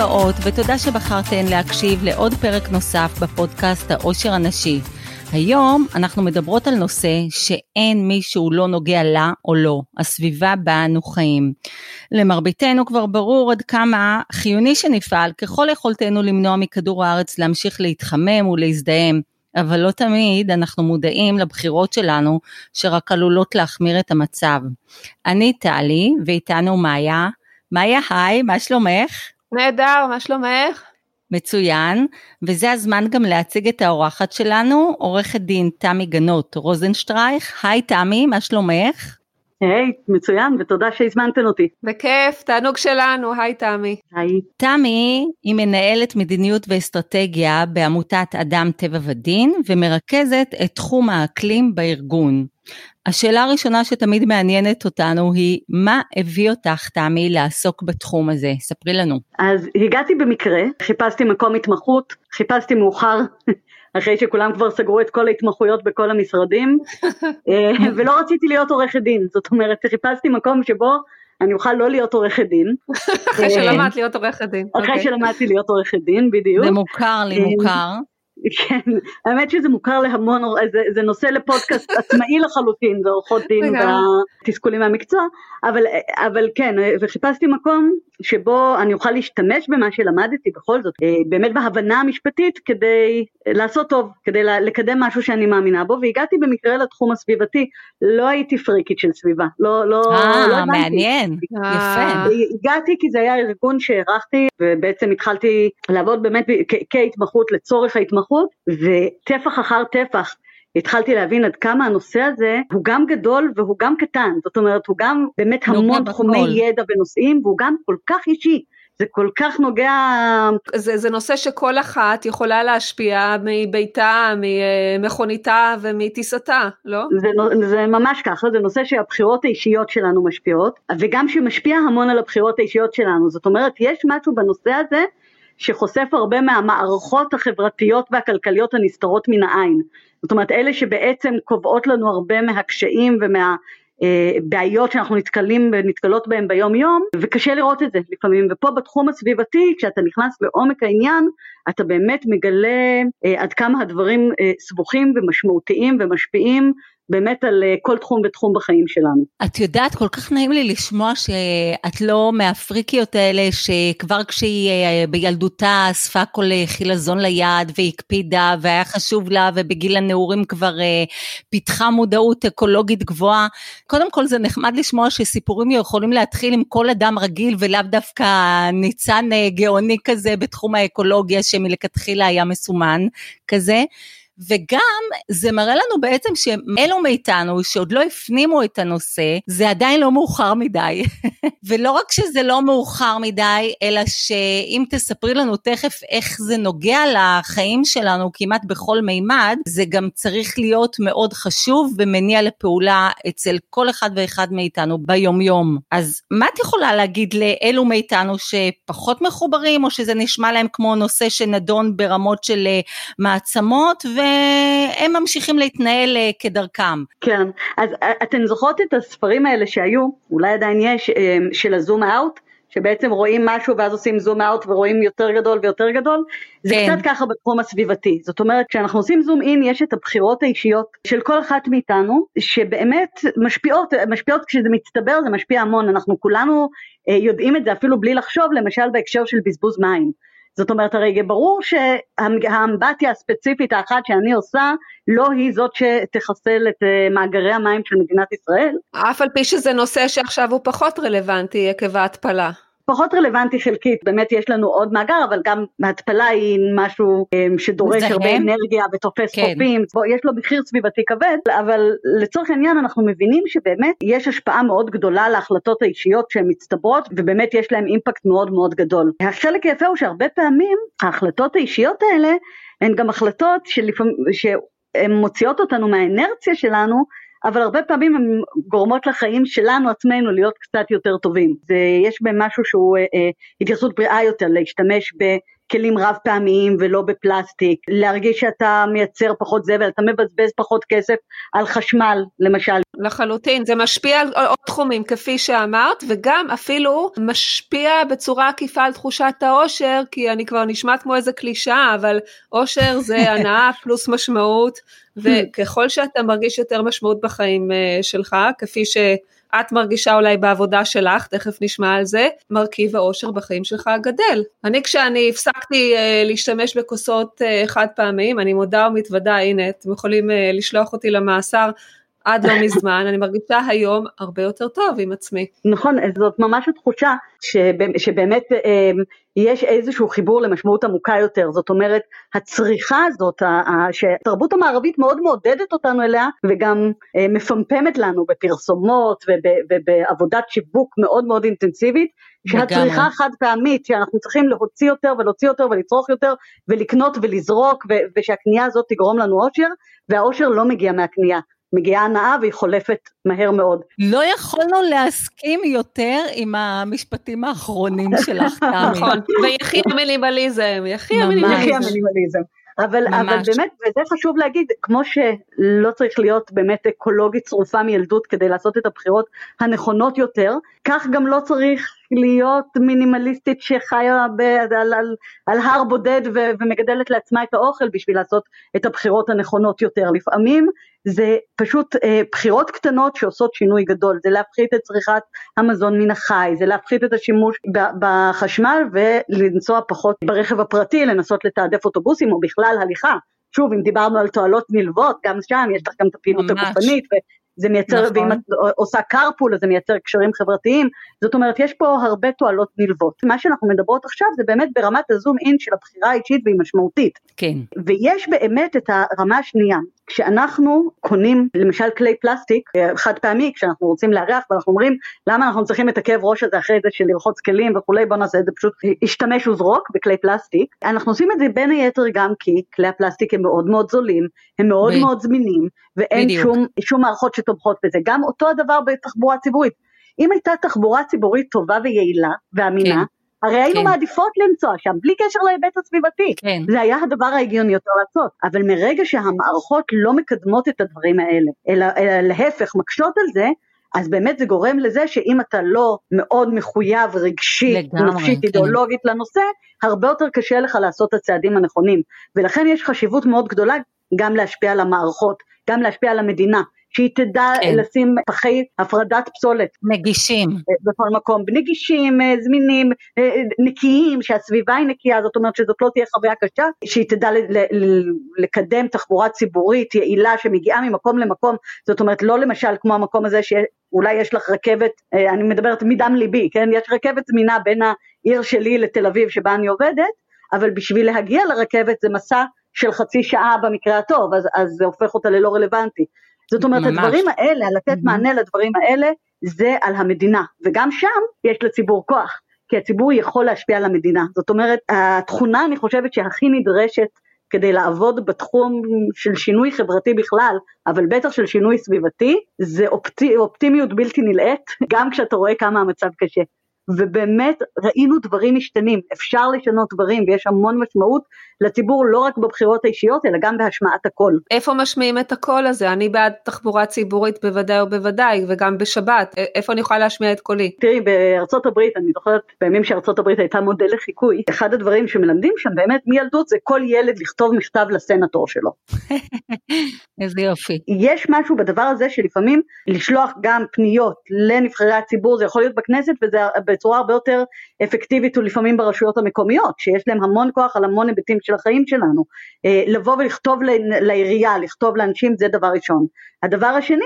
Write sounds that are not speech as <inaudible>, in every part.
הבאות ותודה שבחרתן להקשיב לעוד פרק נוסף בפודקאסט העושר הנשי. היום אנחנו מדברות על נושא שאין מישהו לא נוגע לה או לא, הסביבה בה אנו חיים. למרביתנו כבר ברור עד כמה חיוני שנפעל ככל יכולתנו למנוע מכדור הארץ להמשיך להתחמם ולהזדהם. אבל לא תמיד אנחנו מודעים לבחירות שלנו שרק עלולות להחמיר את המצב. אני טלי ואיתנו מאיה. מאיה היי, מה שלומך? נהדר, מה שלומך? מצוין, וזה הזמן גם להציג את האורחת שלנו, עורכת דין תמי גנות רוזנשטרייך. היי תמי, מה שלומך? היי, hey, מצוין, ותודה שהזמנתן אותי. בכיף, תענוג שלנו, היי תמי. היי. תמי היא מנהלת מדיניות ואסטרטגיה בעמותת אדם טבע ודין, ומרכזת את תחום האקלים בארגון. השאלה הראשונה שתמיד מעניינת אותנו היא, מה הביא אותך, תמי, לעסוק בתחום הזה? ספרי לנו. אז הגעתי במקרה, חיפשתי מקום התמחות, חיפשתי מאוחר, <laughs> אחרי שכולם כבר סגרו את כל ההתמחויות בכל המשרדים, <laughs> אה, ולא רציתי להיות עורכת דין, זאת אומרת, חיפשתי מקום שבו אני אוכל לא להיות עורכת דין. אחרי שלמדת להיות עורכת דין. אחרי אוקיי. שלמדתי להיות עורכת דין, בדיוק. זה מוכר לי, מוכר. כן, האמת שזה מוכר להמון, זה, זה נושא לפודקאסט <laughs> עצמאי לחלוטין, זה עורכות דין והתסכולים מהמקצוע, אבל, אבל כן, וחיפשתי מקום שבו אני אוכל להשתמש במה שלמדתי בכל זאת, אה, באמת בהבנה המשפטית כדי לעשות טוב, כדי לקדם משהו שאני מאמינה בו, והגעתי במקרה לתחום הסביבתי, לא הייתי פריקית של סביבה, לא, לא, אה, לא מעניין, יפה. הגעתי כי זה היה ארגון שהערכתי, ובעצם התחלתי לעבוד באמת כהתמחות לצורך ההתמחות, וטפח אחר טפח. התחלתי להבין עד כמה הנושא הזה הוא גם גדול והוא גם קטן, זאת אומרת הוא גם באמת המון תחומי ידע ונושאים והוא גם כל כך אישי. זה כל כך נוגע... זה, זה נושא שכל אחת יכולה להשפיע מביתה, ממכוניתה ומטיסתה, לא? זה, זה ממש ככה, זה נושא שהבחירות האישיות שלנו משפיעות, וגם שמשפיע המון על הבחירות האישיות שלנו. זאת אומרת, יש משהו בנושא הזה שחושף הרבה מהמערכות החברתיות והכלכליות הנסתרות מן העין. זאת אומרת, אלה שבעצם קובעות לנו הרבה מהקשיים ומה... בעיות שאנחנו נתקלים ונתקלות בהן ביום יום וקשה לראות את זה לפעמים ופה בתחום הסביבתי כשאתה נכנס לעומק העניין אתה באמת מגלה אה, עד כמה הדברים אה, סבוכים ומשמעותיים ומשפיעים באמת על אה, כל תחום ותחום בחיים שלנו. את יודעת, כל כך נעים לי לשמוע שאת לא מהפריקיות האלה שכבר כשהיא אה, בילדותה אספה כל אה, חילזון ליד והקפידה והיה חשוב לה ובגיל הנעורים כבר פיתחה מודעות אקולוגית גבוהה. קודם כל זה נחמד לשמוע שסיפורים יכולים להתחיל עם כל אדם רגיל ולאו דפקא ניצן גאוני כזה בתחום האקולוגיה שמלכתחילה היה מסומן כזה. וגם זה מראה לנו בעצם שאלו מאיתנו שעוד לא הפנימו את הנושא, זה עדיין לא מאוחר מדי. <laughs> ולא רק שזה לא מאוחר מדי, אלא שאם תספרי לנו תכף איך זה נוגע לחיים שלנו כמעט בכל מימד, זה גם צריך להיות מאוד חשוב ומניע לפעולה אצל כל אחד ואחד מאיתנו ביומיום. אז מה את יכולה להגיד לאלו מאיתנו שפחות מחוברים, או שזה נשמע להם כמו נושא שנדון ברמות של אה, מעצמות, ו... והם ממשיכים להתנהל אה, כדרכם. כן, אז אה, אתן זוכרות את הספרים האלה שהיו, אולי עדיין יש, אה, של הזום אאוט? שבעצם רואים משהו ואז עושים זום אאוט ורואים יותר גדול ויותר גדול, זה כן. קצת ככה בתחום הסביבתי, זאת אומרת כשאנחנו עושים זום אין יש את הבחירות האישיות של כל אחת מאיתנו שבאמת משפיעות, משפיעות כשזה מצטבר זה משפיע המון, אנחנו כולנו יודעים את זה אפילו בלי לחשוב למשל בהקשר של בזבוז מים, זאת אומרת הרי ברור שהאמבטיה הספציפית האחת שאני עושה לא היא זאת שתחסל את אה, מאגרי המים של מדינת ישראל. אף על פי שזה נושא שעכשיו הוא פחות רלוונטי עקב ההתפלה. פחות רלוונטי חלקית, באמת יש לנו עוד מאגר, אבל גם ההתפלה היא משהו אמ, שדורש הרבה אנרגיה ותופס כן. חופים, יש לו מחיר סביבתי כבד, אבל לצורך העניין אנחנו מבינים שבאמת יש השפעה מאוד גדולה להחלטות האישיות שהן מצטברות, ובאמת יש להן אימפקט מאוד מאוד גדול. החלק היפה הוא שהרבה פעמים ההחלטות האישיות האלה הן גם החלטות שלפעמים, שהן מוציאות אותנו מהאנרציה שלנו, אבל הרבה פעמים הן גורמות לחיים שלנו עצמנו להיות קצת יותר טובים. יש בהם משהו שהוא אה, אה, התייחסות בריאה יותר, להשתמש בכלים רב פעמיים ולא בפלסטיק, להרגיש שאתה מייצר פחות זבל, אתה מבזבז פחות כסף על חשמל למשל. לחלוטין, זה משפיע על עוד תחומים כפי שאמרת, וגם אפילו משפיע בצורה עקיפה על תחושת האושר, כי אני כבר נשמעת כמו איזה קלישאה, אבל אושר זה <laughs> הנאה פלוס משמעות, וככל שאתה מרגיש יותר משמעות בחיים אה, שלך, כפי ש... את מרגישה אולי בעבודה שלך, תכף נשמע על זה, מרכיב האושר בחיים שלך גדל. אני כשאני הפסקתי uh, להשתמש בכוסות uh, חד פעמיים, אני מודה ומתוודה, הנה, אתם יכולים uh, לשלוח אותי למאסר. עד לא מזמן, אני מרגישה היום הרבה יותר טוב עם עצמי. נכון, זאת ממש התחושה שבאמת יש איזשהו חיבור למשמעות עמוקה יותר, זאת אומרת הצריכה הזאת שהתרבות המערבית מאוד מעודדת אותנו אליה וגם אה, מפמפמת לנו בפרסומות ובעבודת שיווק מאוד מאוד אינטנסיבית, שהצריכה החד פעמית שאנחנו צריכים להוציא יותר ולהוציא יותר ולצרוך יותר ולקנות ולזרוק ושהקנייה הזאת תגרום לנו אושר והאושר לא מגיע מהקנייה, מגיעה הנאה והיא חולפת מהר מאוד. לא יכולנו להסכים יותר עם המשפטים האחרונים <laughs> שלך, תמי. נכון, ויחי המינימליזם, יחי המינימליזם. אבל, אבל באמת, וזה חשוב להגיד, כמו שלא צריך להיות באמת אקולוגית צרופה מילדות כדי לעשות את הבחירות הנכונות יותר, כך גם לא צריך להיות מינימליסטית שחיה ב, על, על, על הר בודד ו, ומגדלת לעצמה את האוכל בשביל לעשות את הבחירות הנכונות יותר. לפעמים זה פשוט אה, בחירות קטנות שעושות שינוי גדול, זה להפחית את צריכת המזון מן החי, זה להפחית את השימוש בחשמל ולנסוע פחות ברכב הפרטי, לנסות לתעדף אוטובוסים או בכלל הליכה. שוב, אם דיברנו על תועלות נלוות, גם שם יש לך גם את הפעילות הגופנית, זה מייצר, נכון. ואם את עושה carpool אז זה מייצר קשרים חברתיים, זאת אומרת יש פה הרבה תועלות נלוות. מה שאנחנו מדברות עכשיו זה באמת ברמת הזום אין של הבחירה האישית והיא משמעותית. כן. ויש באמת את הרמה השנייה, כשאנחנו קונים למשל כלי פלסטיק אה, חד פעמי כשאנחנו רוצים לארח ואנחנו אומרים למה אנחנו צריכים את הכאב ראש הזה אחרי זה של לרחוץ כלים וכולי? בוא נעשה את זה פשוט השתמש וזרוק בכלי פלסטיק. אנחנו עושים את זה בין היתר גם כי כלי הפלסטיק הם מאוד מאוד זולים הם מאוד ב... מאוד זמינים ואין שום, שום מערכות שתומכות בזה. גם אותו הדבר בתחבורה ציבורית. אם הייתה תחבורה ציבורית טובה ויעילה ואמינה כן. הרי היינו כן. מעדיפות לנסוע שם, בלי קשר להיבט הסביבתי. כן. זה היה הדבר ההגיוני יותר לעשות. אבל מרגע שהמערכות לא מקדמות את הדברים האלה, אלא, אלא להפך מקשות על זה, אז באמת זה גורם לזה שאם אתה לא מאוד מחויב רגשית, נפשית, כן. אידיאולוגית לנושא, הרבה יותר קשה לך לעשות את הצעדים הנכונים. ולכן יש חשיבות מאוד גדולה גם להשפיע על המערכות, גם להשפיע על המדינה. שהיא תדע כן. לשים פחי הפרדת פסולת. נגישים. אה, בכל מקום, נגישים, אה, זמינים, אה, נקיים, שהסביבה היא נקייה, זאת אומרת שזאת לא תהיה חוויה קשה, שהיא תדע לקדם תחבורה ציבורית יעילה שמגיעה ממקום למקום, זאת אומרת לא למשל כמו המקום הזה שאולי יש לך רכבת, אני מדברת מדם ליבי, כן, יש רכבת זמינה בין העיר שלי לתל אביב שבה אני עובדת, אבל בשביל להגיע לרכבת זה מסע של חצי שעה במקרה הטוב, אז, אז זה הופך אותה ללא רלוונטי. זאת אומרת, ממש. הדברים האלה, לתת mm-hmm. מענה לדברים האלה, זה על המדינה, וגם שם יש לציבור כוח, כי הציבור יכול להשפיע על המדינה. זאת אומרת, התכונה, אני חושבת, שהכי נדרשת כדי לעבוד בתחום של שינוי חברתי בכלל, אבל בטח של שינוי סביבתי, זה אופטי, אופטימיות בלתי נלאית, גם כשאתה רואה כמה המצב קשה. ובאמת ראינו דברים משתנים, אפשר לשנות דברים ויש המון משמעות לציבור לא רק בבחירות האישיות אלא גם בהשמעת הקול. איפה משמיעים את הקול הזה? אני בעד תחבורה ציבורית בוודאי ובוודאי וגם בשבת, איפה אני יכולה להשמיע את קולי? תראי בארצות הברית, אני זוכרת בימים שארצות הברית הייתה מודל לחיקוי, אחד הדברים שמלמדים שם באמת מילדות זה כל ילד לכתוב מכתב לסנטור שלו. <laughs> איזה יופי. יש משהו בדבר הזה שלפעמים לשלוח גם פניות לנבחרי הציבור, זה יכול להיות בכנסת וזה בצורה הרבה יותר אפקטיבית ולפעמים ברשויות המקומיות, שיש להם המון כוח על המון היבטים של החיים שלנו. אה, לבוא ולכתוב לעירייה, לכתוב לאנשים, זה דבר ראשון. הדבר השני,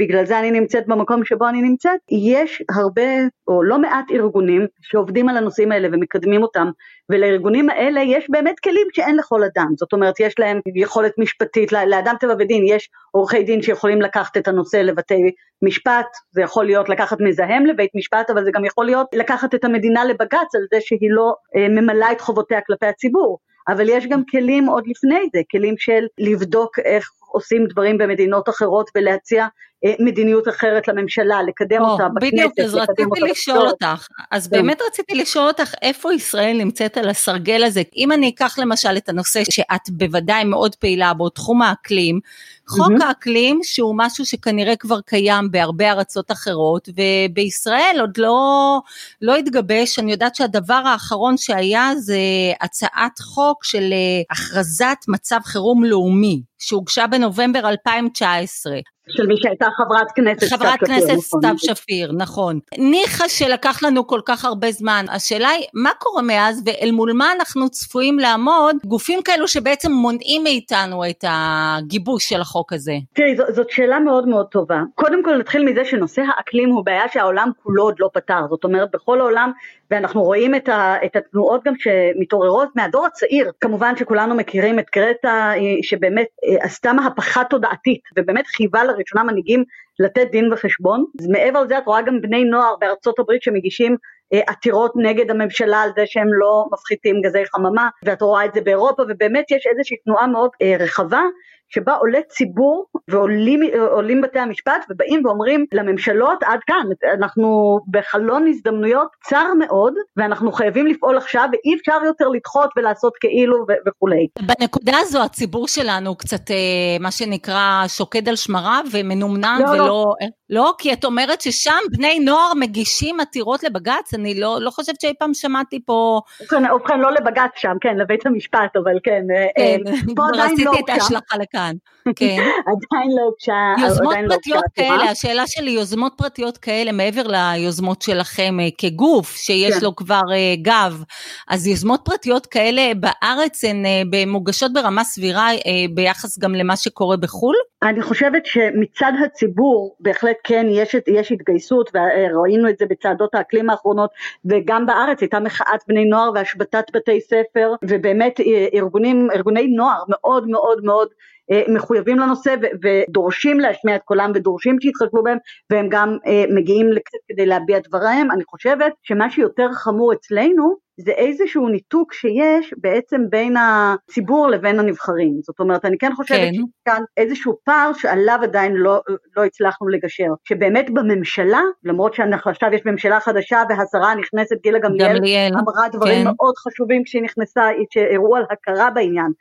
ובגלל זה אני נמצאת במקום שבו אני נמצאת, יש הרבה או לא מעט ארגונים שעובדים על הנושאים האלה ומקדמים אותם, ולארגונים האלה יש באמת כלים שאין לכל אדם, זאת אומרת יש להם יכולת משפטית, לאדם טבע ודין יש עורכי דין שיכולים לקחת את הנושא לבתי משפט, זה יכול להיות לקחת מזהם לבית משפט, אבל זה גם יכול להיות לקחת את המדינה לבג"ץ על זה שהיא לא אה, ממלאה את חובותיה כלפי הציבור. אבל יש גם כלים עוד לפני זה, כלים של לבדוק איך עושים דברים במדינות אחרות ולהציע אה, מדיניות אחרת לממשלה, לקדם או, אותה בכנסת, בדיוק, אז רציתי לשאול אותך, אז כן. באמת רציתי לשאול אותך איפה ישראל נמצאת על הסרגל הזה, אם אני אקח למשל את הנושא שאת בוודאי מאוד פעילה בו, תחום האקלים, חוק mm-hmm. האקלים שהוא משהו שכנראה כבר קיים בהרבה ארצות אחרות ובישראל עוד לא, לא התגבש, אני יודעת שהדבר האחרון שהיה זה הצעת חוק של אה, הכרזת מצב חירום לאומי שהוגשה בנובמבר 2019. של מי שהייתה חברת כנסת סתיו שפיר. חברת כנסת נכון. סתיו שפיר, נכון. ניחא שלקח לנו כל כך הרבה זמן. השאלה היא, מה קורה מאז ואל מול מה אנחנו צפויים לעמוד גופים כאלו שבעצם מונעים מאיתנו את הגיבוש של החוק הזה? תראי, זאת שאלה מאוד מאוד טובה. קודם כל נתחיל מזה שנושא האקלים הוא בעיה שהעולם כולו עוד לא פתר. זאת אומרת, בכל העולם, ואנחנו רואים את, ה- את התנועות גם שמתעוררות מהדור הצעיר. כמובן שכולנו מכירים את גרטה, שבאמת אה, עשתה מהפכה תודעתית, ובאמת חייבה לראשונה מנהיגים לתת דין וחשבון. מעבר לזה את רואה גם בני נוער בארצות הברית שמגישים אה, עתירות נגד הממשלה על זה שהם לא מפחיתים גזי חממה, ואת רואה את זה באירופה, ובאמת יש איזושהי תנועה מאוד אה, רחבה שבה עולה ציבור ועולים בתי המשפט ובאים ואומרים לממשלות עד כאן, אנחנו בחלון הזדמנויות צר מאוד ואנחנו חייבים לפעול עכשיו ואי אפשר יותר לדחות ולעשות כאילו ו- וכולי. בנקודה הזו הציבור שלנו קצת אה, מה שנקרא שוקד על שמריו ומנומנם לא, ולא... לא. לא, כי את אומרת ששם בני נוער מגישים עתירות לבג"ץ, אני לא, לא חושבת שאי פעם שמעתי פה... ובכן, ובכן לא לבג"ץ שם, כן, לבית המשפט, אבל כן. אה, כן, <laughs> עדיין לא עשיתי את ההשלכה לכאן. כן. <laughs> עדיין לא הוגשה, יוזמות לא פרטיות כאלה, השאלה שלי, יוזמות פרטיות כאלה, מעבר ליוזמות שלכם אה, כגוף, שיש כן. לו כבר אה, גב, אז יוזמות פרטיות כאלה בארץ הן מוגשות ברמה סבירה ביחס גם למה שקורה בחו"ל? אני חושבת שמצד הציבור בהחלט כן יש, יש התגייסות וראינו את זה בצעדות האקלים האחרונות וגם בארץ הייתה מחאת בני נוער והשבתת בתי ספר ובאמת אה, ארגונים, ארגוני נוער מאוד מאוד מאוד מחויבים לנושא ודורשים להשמיע את קולם ודורשים שיתחשבו בהם והם גם אה, מגיעים לקצת כדי להביע את דבריהם. אני חושבת שמה שיותר חמור אצלנו זה איזשהו ניתוק שיש בעצם בין הציבור לבין הנבחרים. זאת אומרת, אני כן חושבת כן. שכאן איזשהו פער שעליו עדיין לא, לא הצלחנו לגשר. שבאמת בממשלה, למרות שעכשיו יש ממשלה חדשה והשרה הנכנסת גילה גמליאל, גמליאל אמרה דברים כן. מאוד חשובים כשהיא נכנסה, שהראו על הכרה בעניין.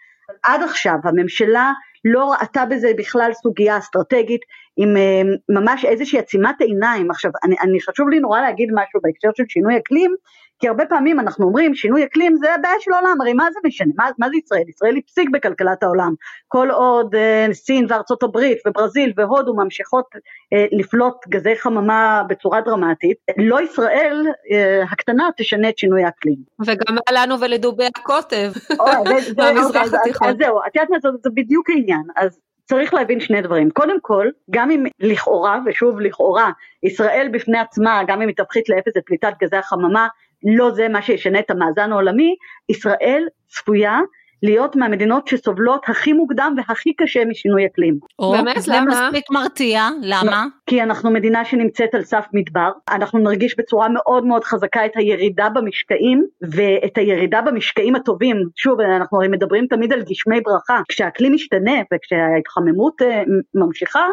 עד עכשיו הממשלה לא ראתה בזה בכלל סוגיה אסטרטגית, עם אה, ממש איזושהי עצימת עיניים. עכשיו, אני, אני חשוב לי נורא להגיד משהו בהקשר של שינוי אקלים, כי הרבה פעמים אנחנו אומרים שינוי אקלים זה הבעיה של העולם, הרי מה זה משנה, מה, מה זה ישראל? ישראל היא פסיק בכלכלת העולם, כל עוד אה, סין וארצות הברית וברזיל והודו ממשיכות אה, לפלוט גזי חממה בצורה דרמטית, לא ישראל אה, הקטנה תשנה את שינוי האקלים. וגם לנו ולדובי הקוטב <laughs> במזרח התיכון. אז זהו, את יודעת מה, זה בדיוק העניין, אז צריך להבין שני דברים. קודם כל, גם אם לכאורה, ושוב לכאורה, ישראל בפני עצמה, גם אם היא תפחית לאפס את פליטת גזי החממה, לא זה מה שישנה את המאזן העולמי, ישראל צפויה להיות מהמדינות שסובלות הכי מוקדם והכי קשה משינוי אקלים. או, באמת, זה למה? מספיק מרתיע, למה? כי אנחנו מדינה שנמצאת על סף מדבר, אנחנו נרגיש בצורה מאוד מאוד חזקה את הירידה במשקעים, ואת הירידה במשקעים הטובים, שוב אנחנו הרי מדברים תמיד על גשמי ברכה, כשהאקלים משתנה וכשההתחממות אה, ממשיכה,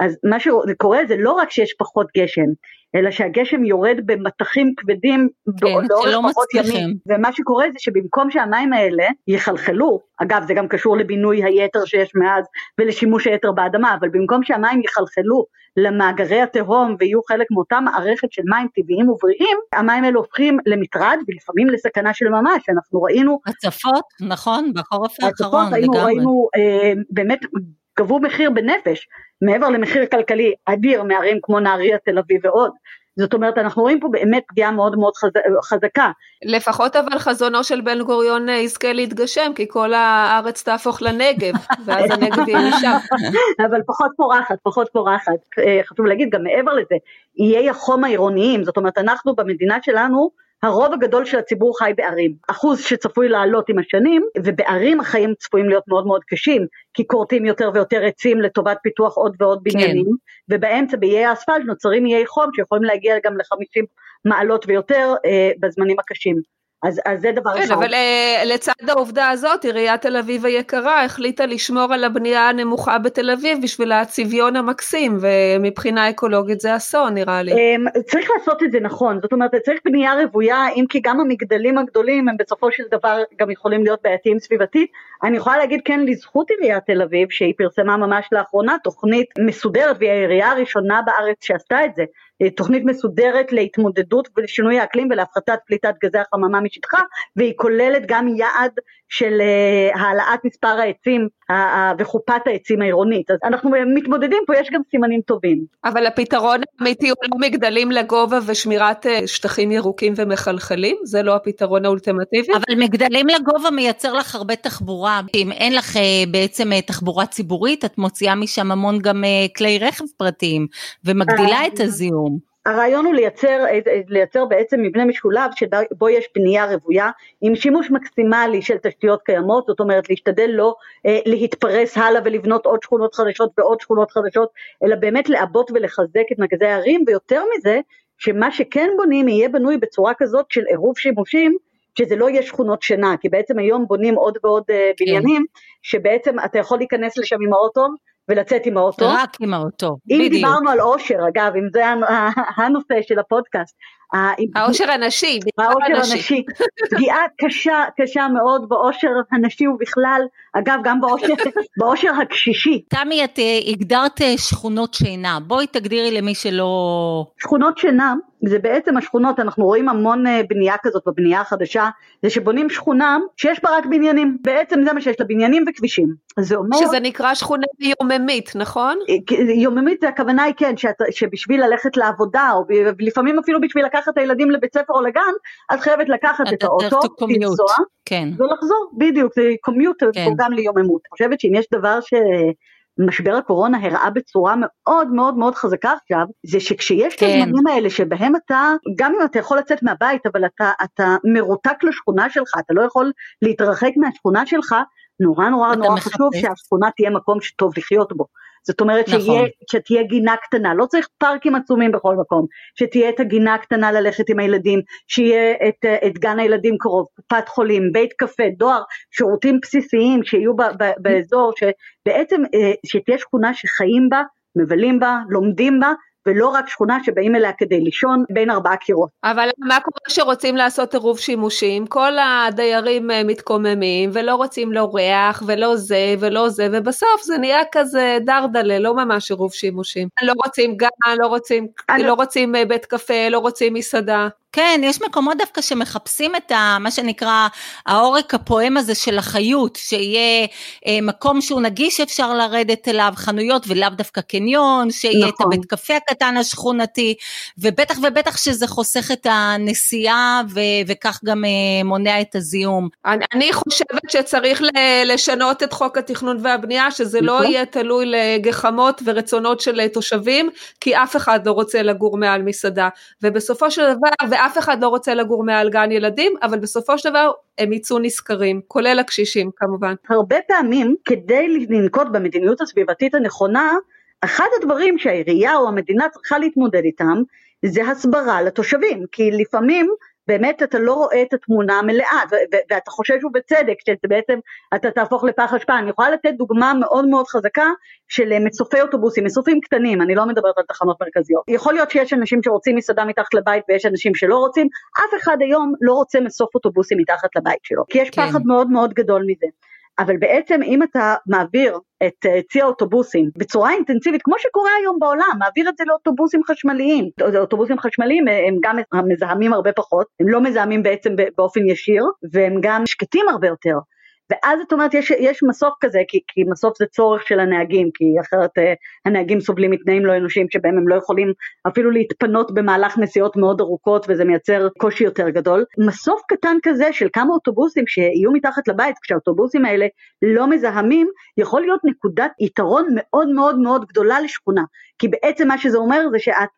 אז מה שקורה זה לא רק שיש פחות גשם, אלא שהגשם יורד במטחים כבדים כן, לאורך פחות ימים. ומה שקורה זה שבמקום שהמים האלה יחלחלו, אגב זה גם קשור לבינוי היתר שיש מאז ולשימוש היתר באדמה, אבל במקום שהמים יחלחלו למאגרי התהום ויהיו חלק מאותה מערכת של מים טבעיים ובריאים, המים האלה הופכים למטרד ולפעמים לסכנה של ממש, אנחנו ראינו... הצפות, נכון, בחורף האחרון לגמרי. הצפות ראינו אה, באמת גבו מחיר בנפש, מעבר למחיר כלכלי אדיר מערים כמו נהריה, תל אביב ועוד. זאת אומרת אנחנו רואים פה באמת פגיעה מאוד מאוד חז... חזקה. לפחות אבל חזונו של בן גוריון אה, יזכה להתגשם כי כל הארץ תהפוך לנגב <laughs> ואז הנגב יהיה משם. אבל פחות פורחת, פחות פורחת. אה, חשוב להגיד גם מעבר לזה, איי החום העירוניים, זאת אומרת אנחנו במדינה שלנו הרוב הגדול של הציבור חי בערים, אחוז שצפוי לעלות עם השנים, ובערים החיים צפויים להיות מאוד מאוד קשים, כי כורתים יותר ויותר עצים לטובת פיתוח עוד ועוד כן. בניינים, כן. ובאמצע באיי האספלט נוצרים איי חום שיכולים להגיע גם ל-50 מעלות ויותר אה, בזמנים הקשים. אז, אז זה דבר כן, אבל uh, לצד העובדה הזאת, עיריית תל אביב היקרה החליטה לשמור על הבנייה הנמוכה בתל אביב בשביל הצביון המקסים, ומבחינה אקולוגית זה אסון נראה לי. Um, צריך לעשות את זה נכון, זאת אומרת צריך בנייה רוויה, אם כי גם המגדלים הגדולים הם בסופו של דבר גם יכולים להיות בעייתיים סביבתית. אני יכולה להגיד כן לזכות עיריית תל אביב, שהיא פרסמה ממש לאחרונה תוכנית מסודרת, והיא העירייה הראשונה בארץ שעשתה את זה. אה, תוכנית מסודרת להתמודדות ולשינוי האקלים ולהפחתת פליטת גזי החממה משטחה והיא כוללת גם יעד של אה, העלאת מספר העצים וחופת העצים העירונית אז אנחנו מתמודדים פה יש גם סימנים טובים. אבל הפתרון האמיתי הוא לא מגדלים לגובה ושמירת אה, שטחים ירוקים ומחלחלים זה לא הפתרון האולטימטיבי? אבל מגדלים לגובה מייצר לך הרבה תחבורה אם אין לך בעצם תחבורה ציבורית את מוציאה משם המון גם כלי רכב פרטיים ומגדילה את הזיהום. הרעיון הוא לייצר, לייצר בעצם מבנה משולב שבו יש בנייה רוויה עם שימוש מקסימלי של תשתיות קיימות, זאת אומרת להשתדל לא אה, להתפרס הלאה ולבנות עוד שכונות חדשות ועוד שכונות חדשות, אלא באמת לעבות ולחזק את מרכזי הערים, ויותר מזה, שמה שכן בונים יהיה בנוי בצורה כזאת של עירוב שימושים, שזה לא יהיה שכונות שינה, כי בעצם היום בונים עוד ועוד אה, כן. בניינים, שבעצם אתה יכול להיכנס לשם עם האוטו, ולצאת עם האוטו. רק עם האוטו, אם בדיוק. אם דיברנו על אושר, אגב, אם זה הנושא של הפודקאסט. האושר הנשי, האושר הנשי. פגיעה קשה, קשה מאוד באושר הנשי ובכלל, אגב, גם באושר, <laughs> באושר הקשישי. תמי, את אה, הגדרת אה, שכונות שינה, בואי תגדירי למי שלא... שכונות שינה, זה בעצם השכונות, אנחנו רואים המון אה, בנייה כזאת בבנייה החדשה, זה שבונים שכונה שיש בה רק בניינים, בעצם זה מה שיש לה, בניינים וכבישים. זה אומר... שזה נקרא שכונה יוממית, נכון? יוממית הכוונה היא כן, שאת, שבשביל ללכת לעבודה, או לפעמים אפילו בשביל לקחת את הילדים לבית ספר או לגן, את חייבת לקחת את האוטו, לנסוע, כן. ולחזור, בדיוק, זה קומיוט כן. גם ליוממות. אני חושבת שאם יש דבר ש... משבר הקורונה הראה בצורה מאוד מאוד מאוד חזקה עכשיו, זה שכשיש כן. את הזמנים האלה שבהם אתה, גם אם אתה יכול לצאת מהבית, אבל אתה, אתה מרותק לשכונה שלך, אתה לא יכול להתרחק מהשכונה שלך, נורא נורא נורא מחפש. חשוב שהשכונה תהיה מקום שטוב לחיות בו. זאת אומרת נכון. שיה, שתהיה גינה קטנה, לא צריך פארקים עצומים בכל מקום, שתהיה את הגינה הקטנה ללכת עם הילדים, שיהיה את, את גן הילדים קרוב, קופת חולים, בית קפה, דואר, שירותים בסיסיים שיהיו ב, ב, באזור, שבעצם אה, שתהיה שכונה שחיים בה, מבלים בה, לומדים בה, ולא רק שכונה שבאים אליה כדי לישון בין ארבעה קירות. אבל מה קורה שרוצים לעשות עירוב שימושים? כל הדיירים אה, מתקוממים ולא רוצים לא ריח ולא זה ולא זה, ובסוף זה נהיה כזה דרדלה, לא ממש עירוב שימושים. לא רוצים גן, לא רוצים, אני... לא רוצים אה, בית קפה, לא רוצים מסעדה. כן, יש מקומות דווקא שמחפשים את ה, מה שנקרא העורק הפועם הזה של החיות, שיהיה אה, מקום שהוא נגיש אפשר לרדת אליו, חנויות ולאו דווקא קניון, שיהיה נכון. את הבית קפה הקטן השכונתי, ובטח ובטח שזה חוסך את הנסיעה ו, וכך גם אה, מונע את הזיהום. אני, אני חושבת שצריך לשנות את חוק התכנון והבנייה, שזה לא נכון. לא יהיה תלוי לגחמות ורצונות של תושבים, כי אף אחד לא רוצה לגור מעל מסעדה, ובסופו של דבר, ואף אחד לא רוצה לגור מעל גן ילדים, אבל בסופו של דבר הם יצאו נשכרים, כולל הקשישים כמובן. הרבה פעמים כדי לנקוט במדיניות הסביבתית הנכונה, אחד הדברים שהעירייה או המדינה צריכה להתמודד איתם זה הסברה לתושבים, כי לפעמים באמת אתה לא רואה את התמונה המלאה ואתה חושש ובצדק שבעצם אתה תהפוך לפח אשפה. אני יכולה לתת דוגמה מאוד מאוד חזקה של מסופי אוטובוסים, מסופים קטנים, אני לא מדברת על תחנות מרכזיות. יכול להיות שיש אנשים שרוצים מסעדה מתחת לבית ויש אנשים שלא רוצים, אף אחד היום לא רוצה מסוף אוטובוסים מתחת לבית שלו, כי יש כן. פחד מאוד מאוד גדול מזה. אבל בעצם אם אתה מעביר את אה, צי האוטובוסים בצורה אינטנסיבית, כמו שקורה היום בעולם, מעביר את זה לאוטובוסים חשמליים. אוטובוסים חשמליים אה, הם גם מזהמים הרבה פחות, הם לא מזהמים בעצם באופן ישיר, והם גם שקטים הרבה יותר. ואז את אומרת יש, יש מסוף כזה כי, כי מסוף זה צורך של הנהגים כי אחרת אה, הנהגים סובלים מתנאים לא אנושיים שבהם הם לא יכולים אפילו להתפנות במהלך נסיעות מאוד ארוכות וזה מייצר קושי יותר גדול. מסוף קטן כזה של כמה אוטובוסים שיהיו מתחת לבית כשהאוטובוסים האלה לא מזהמים יכול להיות נקודת יתרון מאוד מאוד מאוד גדולה לשכונה כי בעצם מה שזה אומר זה שאת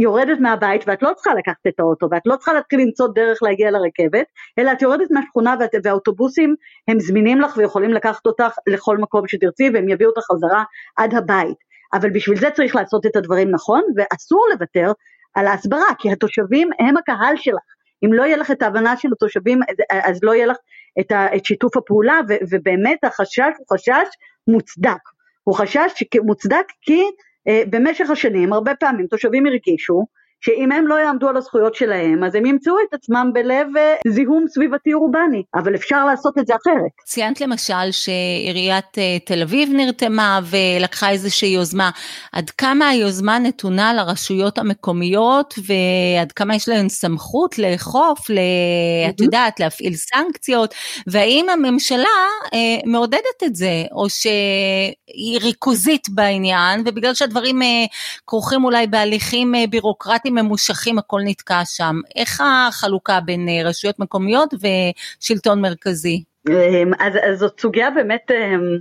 יורדת מהבית ואת לא צריכה לקחת את האוטו ואת לא צריכה להתחיל למצוא דרך להגיע לרכבת, אלא את יורדת מהשכונה ואת, והאוטובוסים הם זמינים לך ויכולים לקחת אותך לכל מקום שתרצי והם יביאו אותך חזרה עד הבית. אבל בשביל זה צריך לעשות את הדברים נכון ואסור לוותר על ההסברה כי התושבים הם הקהל שלך. אם לא יהיה לך את ההבנה של התושבים, אז לא יהיה לך את, ה, את שיתוף הפעולה, ו, ובאמת החשש הוא חשש מוצדק. הוא חשש מוצדק כי במשך השנים הרבה פעמים תושבים הרגישו שאם הם לא יעמדו על הזכויות שלהם, אז הם ימצאו את עצמם בלב אה, זיהום סביבתי אורבני, אבל אפשר לעשות את זה אחרת. ציינת למשל שעיריית אה, תל אביב נרתמה ולקחה איזושהי יוזמה. עד כמה היוזמה נתונה לרשויות המקומיות ועד כמה יש להן סמכות לאכוף, ל... את יודעת, להפעיל סנקציות, והאם הממשלה אה, מעודדת את זה, או שהיא ריכוזית בעניין, ובגלל שהדברים כרוכים אולי בהליכים בירוקרטיים פרויקטים ממושכים הכל נתקע שם. איך החלוקה בין אה, רשויות מקומיות ושלטון מרכזי? אמ, אז, אז זאת סוגיה באמת אמ,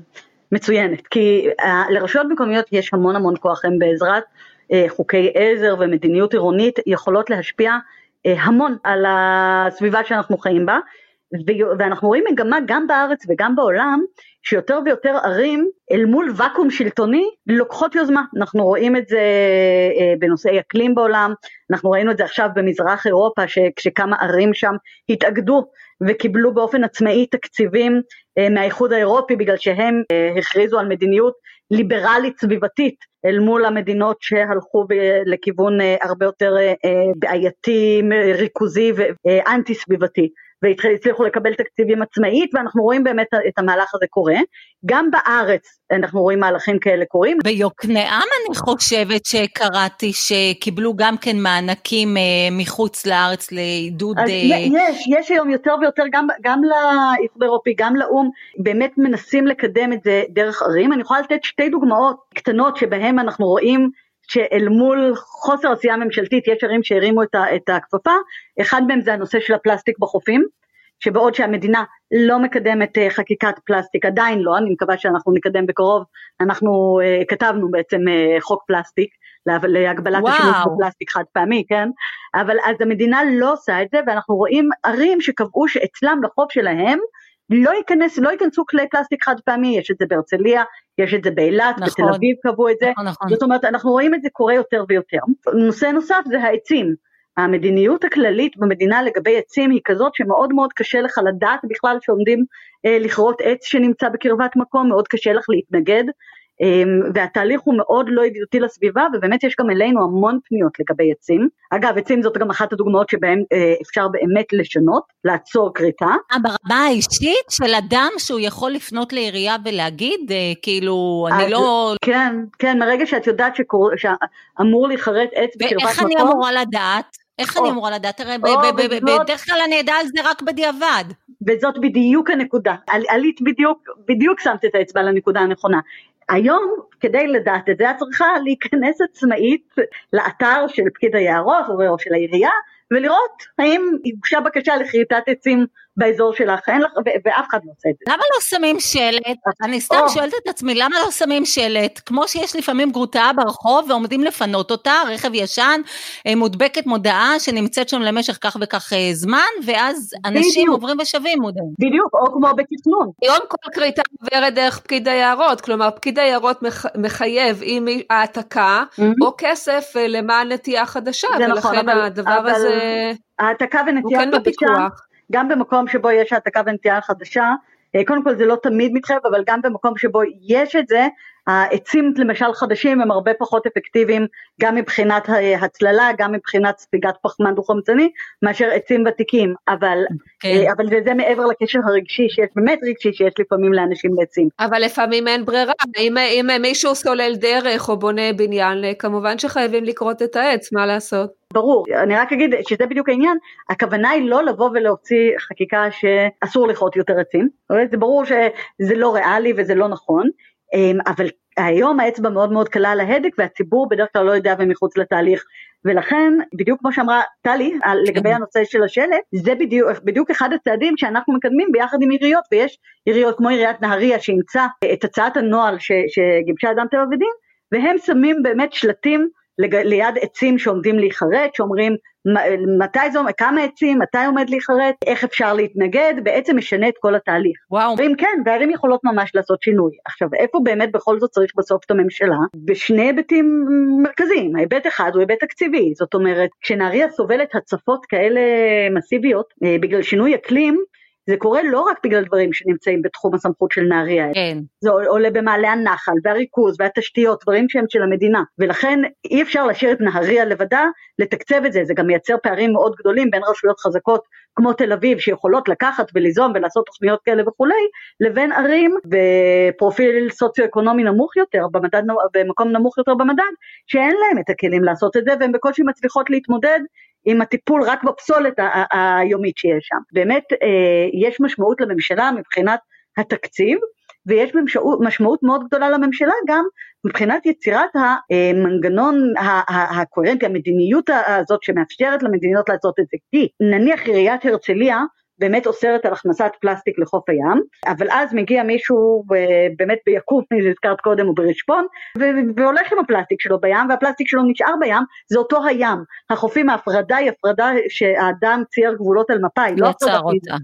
מצוינת, כי אה, לרשויות מקומיות יש המון המון כוח, הם בעזרת אה, חוקי עזר ומדיניות עירונית יכולות להשפיע המון על הסביבה שאנחנו חיים בה, ואנחנו רואים מגמה גם בארץ וגם בעולם שיותר ויותר ערים אל מול ואקום שלטוני לוקחות יוזמה, אנחנו רואים את זה אה, בנושאי אקלים בעולם, אנחנו ראינו את זה עכשיו במזרח אירופה כשכמה ערים שם התאגדו וקיבלו באופן עצמאי תקציבים אה, מהאיחוד האירופי בגלל שהם אה, הכריזו על מדיניות ליברלית סביבתית אל מול המדינות שהלכו לכיוון הרבה יותר בעייתי, ריכוזי ואנטי סביבתי. והצליחו לקבל תקציבים עצמאית ואנחנו רואים באמת את המהלך הזה קורה. גם בארץ אנחנו רואים מהלכים כאלה קורים. ביוקנעם אני חושבת שקראתי שקיבלו גם כן מענקים אה, מחוץ לארץ לעידוד... אז אה... יש, יש היום יותר ויותר גם, גם לאיחוד האירופי, גם לאו"ם, באמת מנסים לקדם את זה דרך ערים. אני יכולה לתת שתי דוגמאות קטנות שבהן אנחנו רואים שאל מול חוסר עשייה ממשלתית יש ערים שהרימו את הכפפה, אחד מהם זה הנושא של הפלסטיק בחופים, שבעוד שהמדינה לא מקדמת אה, חקיקת פלסטיק, עדיין לא, אני מקווה שאנחנו נקדם בקרוב, אנחנו uh, כתבנו בעצם uh, חוק פלסטיק להגבלת השימוש בפלסטיק חד פעמי, כן? אבל אז המדינה לא עושה את זה ואנחנו רואים ערים שקבעו שאצלם לחוף שלהם לא ייכנס, לא ייכנסו כלי פלסטיק חד פעמי, יש את זה בהרצליה, יש את זה באילת, נכון, בתל אביב קבעו את זה, נכון, נכון. זאת אומרת אנחנו רואים את זה קורה יותר ויותר. נושא נוסף זה העצים, המדיניות הכללית במדינה לגבי עצים היא כזאת שמאוד מאוד קשה לך לדעת בכלל שעומדים אה, לכרות עץ שנמצא בקרבת מקום, מאוד קשה לך להתנגד, והתהליך הוא מאוד לא ידידותי לסביבה ובאמת יש גם אלינו המון פניות לגבי עצים. אגב עצים זאת גם אחת הדוגמאות שבהן אה, אפשר באמת לשנות, לעצור כריתה. אה, ברמה האישית של אדם שהוא יכול לפנות לעירייה ולהגיד אה, כאילו אני לא... כן, כן, מרגע שאת יודעת. שאמור להיכרת עץ בקרבת מקום. ואיך אני אמורה לדעת? איך אני אמורה לדעת? הרי בדרך כלל אני אדע על זה רק בדיעבד. וזאת בדיוק הנקודה. עלית בדיוק, בדיוק שמת את האצבע לנקודה הנכונה. היום כדי לדעת את זה את צריכה להיכנס עצמאית לאתר של פקיד היערות או של העירייה ולראות האם הוגשה בקשה לכריתת עצים באזור שלך, אין לך, ואף אחד לא עושה את זה. למה לא שמים שלט? אני סתם או. שואלת את עצמי, למה לא שמים שלט? כמו שיש לפעמים גרוטאה ברחוב ועומדים לפנות אותה, רכב ישן, אה, מודבקת מודעה שנמצאת שם למשך כך וכך אה, זמן, ואז אנשים בדיוק. עוברים ושבים מודעים. בדיוק, או כמו בתכנון. היום כל כריתה עוברת דרך פקיד היערות, כלומר פקיד היערות מח, מחייב עם העתקה mm-hmm. או כסף אה, למען נטייה חדשה, ולכן נכון, אבל, הדבר אבל הזה... העתקה ונטייה חדשה. גם במקום שבו יש העתקה ונטייה חדשה, אה, קודם כל זה לא תמיד מתחייב, אבל גם במקום שבו יש את זה, העצים למשל חדשים הם הרבה פחות אפקטיביים גם מבחינת הצללה, גם מבחינת ספיגת פחמן דו-חמצני, מאשר עצים ותיקים, אבל, כן. אה, אבל זה, זה מעבר לקשר הרגשי שיש, באמת רגשי שיש לפעמים לאנשים לעצים. אבל לפעמים אין ברירה, אם, אם מישהו סולל דרך או בונה בניין, כמובן שחייבים לכרות את העץ, מה לעשות? ברור, אני רק אגיד שזה בדיוק העניין, הכוונה היא לא לבוא ולהוציא חקיקה שאסור לכרות יותר עצים, זה ברור שזה לא ריאלי וזה לא נכון, אבל היום האצבע מאוד מאוד קלה על ההדק והציבור בדרך כלל לא יודע ומחוץ לתהליך. ולכן בדיוק כמו שאמרה טלי לגבי הנושא של השלט זה בדיוק, בדיוק אחד הצעדים שאנחנו מקדמים ביחד עם עיריות ויש עיריות כמו עיריית נהריה שאימצה את הצעת הנוהל שגיבשה אדם טבע ודין והם שמים באמת שלטים ליד עצים שעומדים להיחרט, שאומרים מתי זה, כמה עצים, מתי עומד להיחרט, איך אפשר להתנגד, בעצם משנה את כל התהליך. וואו. ואם כן, והערים יכולות ממש לעשות שינוי. עכשיו, איפה באמת בכל זאת צריך בסוף את הממשלה? בשני היבטים מרכזיים. ההיבט אחד הוא היבט תקציבי, זאת אומרת, כשנהריה סובלת הצפות כאלה מסיביות, אה, בגלל שינוי אקלים, זה קורה לא רק בגלל דברים שנמצאים בתחום הסמכות של נהריה, כן. זה עולה במעלה הנחל והריכוז והתשתיות, דברים שהם של המדינה, ולכן אי אפשר להשאיר את נהריה לבדה, לתקצב את זה, זה גם מייצר פערים מאוד גדולים בין רשויות חזקות כמו תל אביב שיכולות לקחת וליזום ולעשות תוכניות כאלה וכולי, לבין ערים בפרופיל סוציו-אקונומי נמוך יותר, במדד, במקום נמוך יותר במדד, שאין להם את הכלים לעשות את זה והן בקושי מצליחות להתמודד עם הטיפול רק בפסולת היומית שיש שם. באמת אה, יש משמעות לממשלה מבחינת התקציב, ויש משמעות, משמעות מאוד גדולה לממשלה גם מבחינת יצירת המנגנון הקוהרנטי, המדיניות הזאת שמאפשרת למדינות לעשות את זה. כי נניח עיריית הרצליה באמת אוסרת על הכנסת פלסטיק לחוף הים, אבל אז מגיע מישהו באמת ביקום, הזכרת קודם, או ברשפון, והולך עם הפלסטיק שלו בים, והפלסטיק שלו נשאר בים, זה אותו הים. החופים, ההפרדה היא הפרדה שהאדם צייר גבולות על מפה, היא לא הפרדה אותה.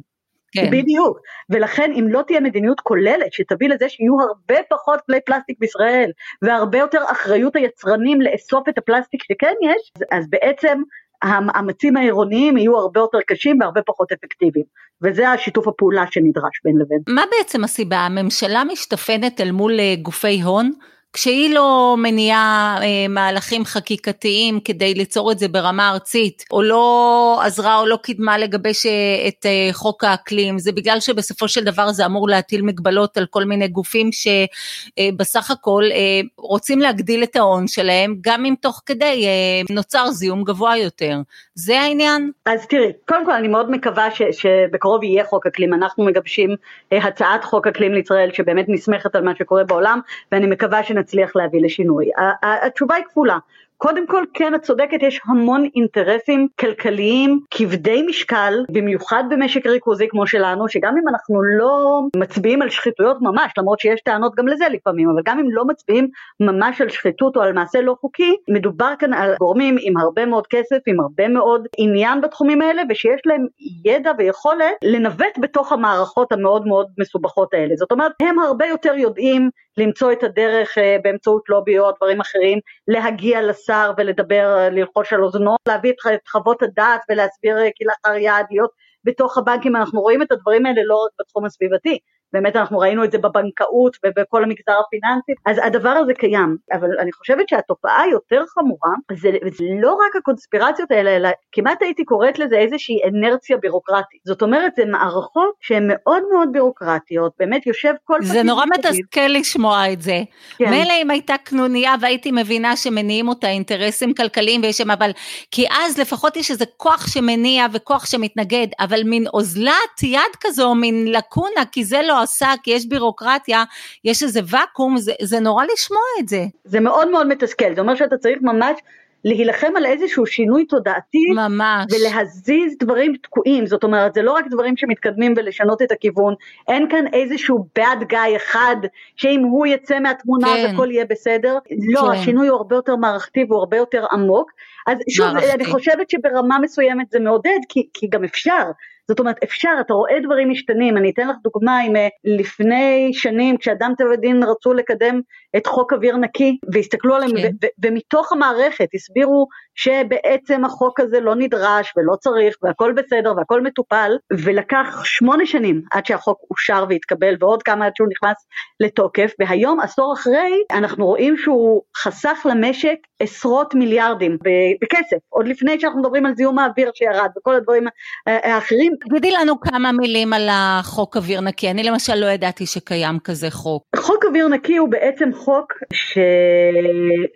כן. בדיוק, ולכן אם לא תהיה מדיניות כוללת שתביא לזה שיהיו הרבה פחות כלי פלסטיק בישראל והרבה יותר אחריות היצרנים לאסוף את הפלסטיק שכן יש, אז בעצם המאמצים העירוניים יהיו הרבה יותר קשים והרבה פחות אפקטיביים. וזה השיתוף הפעולה שנדרש בין לבין. מה בעצם הסיבה? הממשלה משתפנת אל מול אה, גופי הון? כשהיא לא מניעה אה, מהלכים חקיקתיים כדי ליצור את זה ברמה ארצית, או לא עזרה או לא קידמה לגבש אה, את אה, חוק האקלים, זה בגלל שבסופו של דבר זה אמור להטיל מגבלות על כל מיני גופים שבסך אה, הכל אה, רוצים להגדיל את ההון שלהם, גם אם תוך כדי אה, נוצר זיהום גבוה יותר. זה העניין? אז תראי, קודם כל אני מאוד מקווה ש, שבקרוב יהיה חוק אקלים, אנחנו מגבשים אה, הצעת חוק אקלים לישראל שבאמת נסמכת על מה שקורה בעולם, ואני מקווה שנ... נצליח להביא לשינוי. התשובה היא כפולה. קודם כל כן את צודקת יש המון אינטרסים כלכליים כבדי משקל במיוחד במשק ריכוזי כמו שלנו שגם אם אנחנו לא מצביעים על שחיתויות ממש למרות שיש טענות גם לזה לפעמים אבל גם אם לא מצביעים ממש על שחיתות או על מעשה לא חוקי מדובר כאן על גורמים עם הרבה מאוד כסף עם הרבה מאוד עניין בתחומים האלה ושיש להם ידע ויכולת לנווט בתוך המערכות המאוד מאוד מסובכות האלה זאת אומרת הם הרבה יותר יודעים למצוא את הדרך אה, באמצעות לובי או דברים אחרים להגיע לס... השר ולדבר, ללחוש על אוזנו, להביא את חוות הדעת ולהסביר כלאחר יד, להיות בתוך הבנקים, אנחנו רואים את הדברים האלה לא רק בתחום הסביבתי, באמת אנחנו ראינו את זה בבנקאות ובכל המגזר הפיננסי, אז הדבר הזה קיים, אבל אני חושבת שהתופעה היותר חמורה, זה, זה לא רק הקונספירציות האלה, אלא כמעט הייתי קוראת לזה איזושהי אנרציה בירוקרטית. זאת אומרת, זה מערכות שהן מאוד מאוד בירוקרטיות, באמת יושב כל... זה נורא מתסכל לשמוע את זה. כן. מילא אם הייתה קנוניה והייתי מבינה שמניעים אותה אינטרסים כלכליים ויש שם, אבל כי אז לפחות יש איזה כוח שמניע וכוח שמתנגד, אבל מין אוזלת יד כזו, מין לקונה, כי זה לא עושה, כי יש בירוקרטיה, יש איזה ואקום, זה, זה נורא לשמוע את זה. זה מאוד מאוד מתסכל, זה אומר שאתה צריך ממש להילחם על איזשהו שינוי תודעתי, ממש, ולהזיז דברים תקועים, זאת אומרת זה לא רק דברים שמתקדמים ולשנות את הכיוון, אין כאן איזשהו bad guy אחד, שאם הוא יצא מהתמונה כן. אז הכל יהיה בסדר, לא, כן. השינוי הוא הרבה יותר מערכתי והוא הרבה יותר עמוק, אז שוב, מערכתי. אני חושבת שברמה מסוימת זה מעודד, כי, כי גם אפשר, זאת אומרת אפשר, אתה רואה דברים משתנים, אני אתן לך דוגמה, אם אה, לפני שנים כשאדם טבע ודין רצו לקדם את חוק אוויר נקי והסתכלו עליהם כן. ומתוך המערכת הסבירו שבעצם החוק הזה לא נדרש ולא צריך והכל בסדר והכל מטופל ולקח שמונה שנים עד שהחוק אושר והתקבל ועוד כמה עד שהוא נכנס לתוקף והיום עשור אחרי אנחנו רואים שהוא חסך למשק עשרות מיליארדים בכסף עוד לפני שאנחנו מדברים על זיהום האוויר שירד וכל הדברים האחרים. תגידי לנו כמה מילים על החוק אוויר נקי אני למשל לא ידעתי שקיים כזה חוק. חוק אוויר נקי הוא בעצם חוק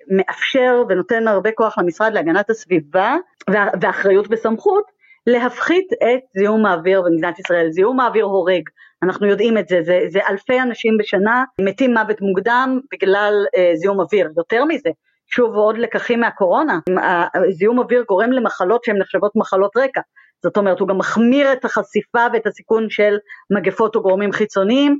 שמאפשר ונותן הרבה כוח למשרד להגנת הסביבה ואחריות וסמכות להפחית את זיהום האוויר במדינת ישראל. זיהום האוויר הורג, אנחנו יודעים את זה, זה, זה אלפי אנשים בשנה מתים מוות מוקדם בגלל אה, זיהום אוויר, יותר מזה. שוב עוד לקחים מהקורונה, זיהום אוויר גורם למחלות שהן נחשבות מחלות רקע, זאת אומרת הוא גם מחמיר את החשיפה ואת הסיכון של מגפות או גורמים חיצוניים,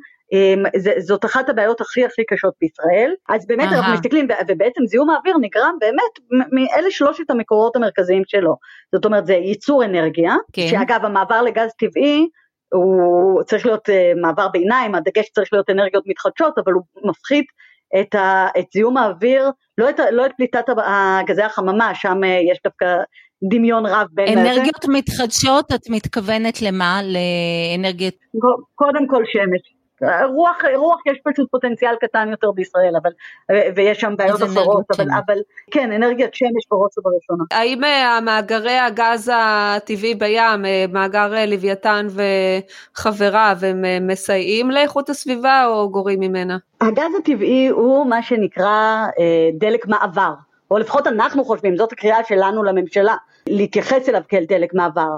זאת אחת הבעיות הכי הכי קשות בישראל, אז באמת אנחנו מסתכלים, ובעצם זיהום האוויר נגרם באמת מאלה שלושת המקורות המרכזיים שלו, זאת אומרת זה ייצור אנרגיה, כן. שאגב המעבר לגז טבעי הוא צריך להיות אה, מעבר ביניים, הדגש צריך להיות אנרגיות מתחדשות, אבל הוא מפחית את, ה, את זיהום האוויר, לא את, לא את פליטת גזי החממה, שם אה, יש דווקא דמיון רב בין... אנרגיות לזה. מתחדשות, את מתכוונת למה? לאנרגיות... קודם כל שמש. רוח, רוח יש פשוט פוטנציאל קטן יותר בישראל, אבל, ויש שם בעיות אחרות, אבל, אבל כן, אנרגיית שמש בראש ובראשונה. האם אה, מאגרי הגז הטבעי בים, אה, מאגר אה, לוויתן וחבריו, הם מסייעים לאיכות הסביבה או גורים ממנה? הגז הטבעי הוא מה שנקרא דלק מעבר, או לפחות אנחנו חושבים, זאת הקריאה שלנו לממשלה, להתייחס אליו כאל דלק מעבר.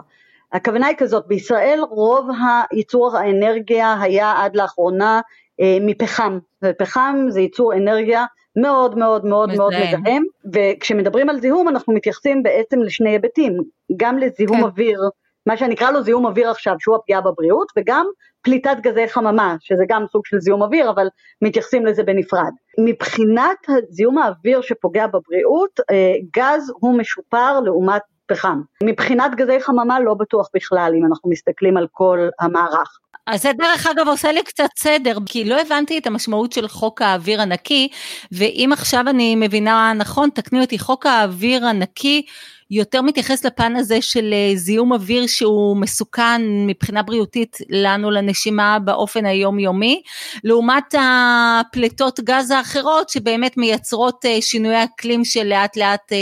הכוונה היא כזאת, בישראל רוב הייצור האנרגיה היה עד לאחרונה אה, מפחם, ופחם זה ייצור אנרגיה מאוד מאוד מאוד מזהם. מאוד מזהם, וכשמדברים על זיהום אנחנו מתייחסים בעצם לשני היבטים, גם לזיהום כן. אוויר, מה שאני אקרא לו זיהום אוויר עכשיו שהוא הפגיעה בבריאות, וגם פליטת גזי חממה, שזה גם סוג של זיהום אוויר, אבל מתייחסים לזה בנפרד. מבחינת זיהום האוויר שפוגע בבריאות, אה, גז הוא משופר לעומת פחם. מבחינת גזי חממה לא בטוח בכלל אם אנחנו מסתכלים על כל המערך. אז זה דרך אגב עושה לי קצת סדר, כי לא הבנתי את המשמעות של חוק האוויר הנקי, ואם עכשיו אני מבינה נכון, תקני אותי, חוק האוויר הנקי יותר מתייחס לפן הזה של אה, זיהום אוויר שהוא מסוכן מבחינה בריאותית לנו לנשימה באופן היומיומי, לעומת הפליטות גז האחרות שבאמת מייצרות אה, שינויי אקלים שלאט לאט אה,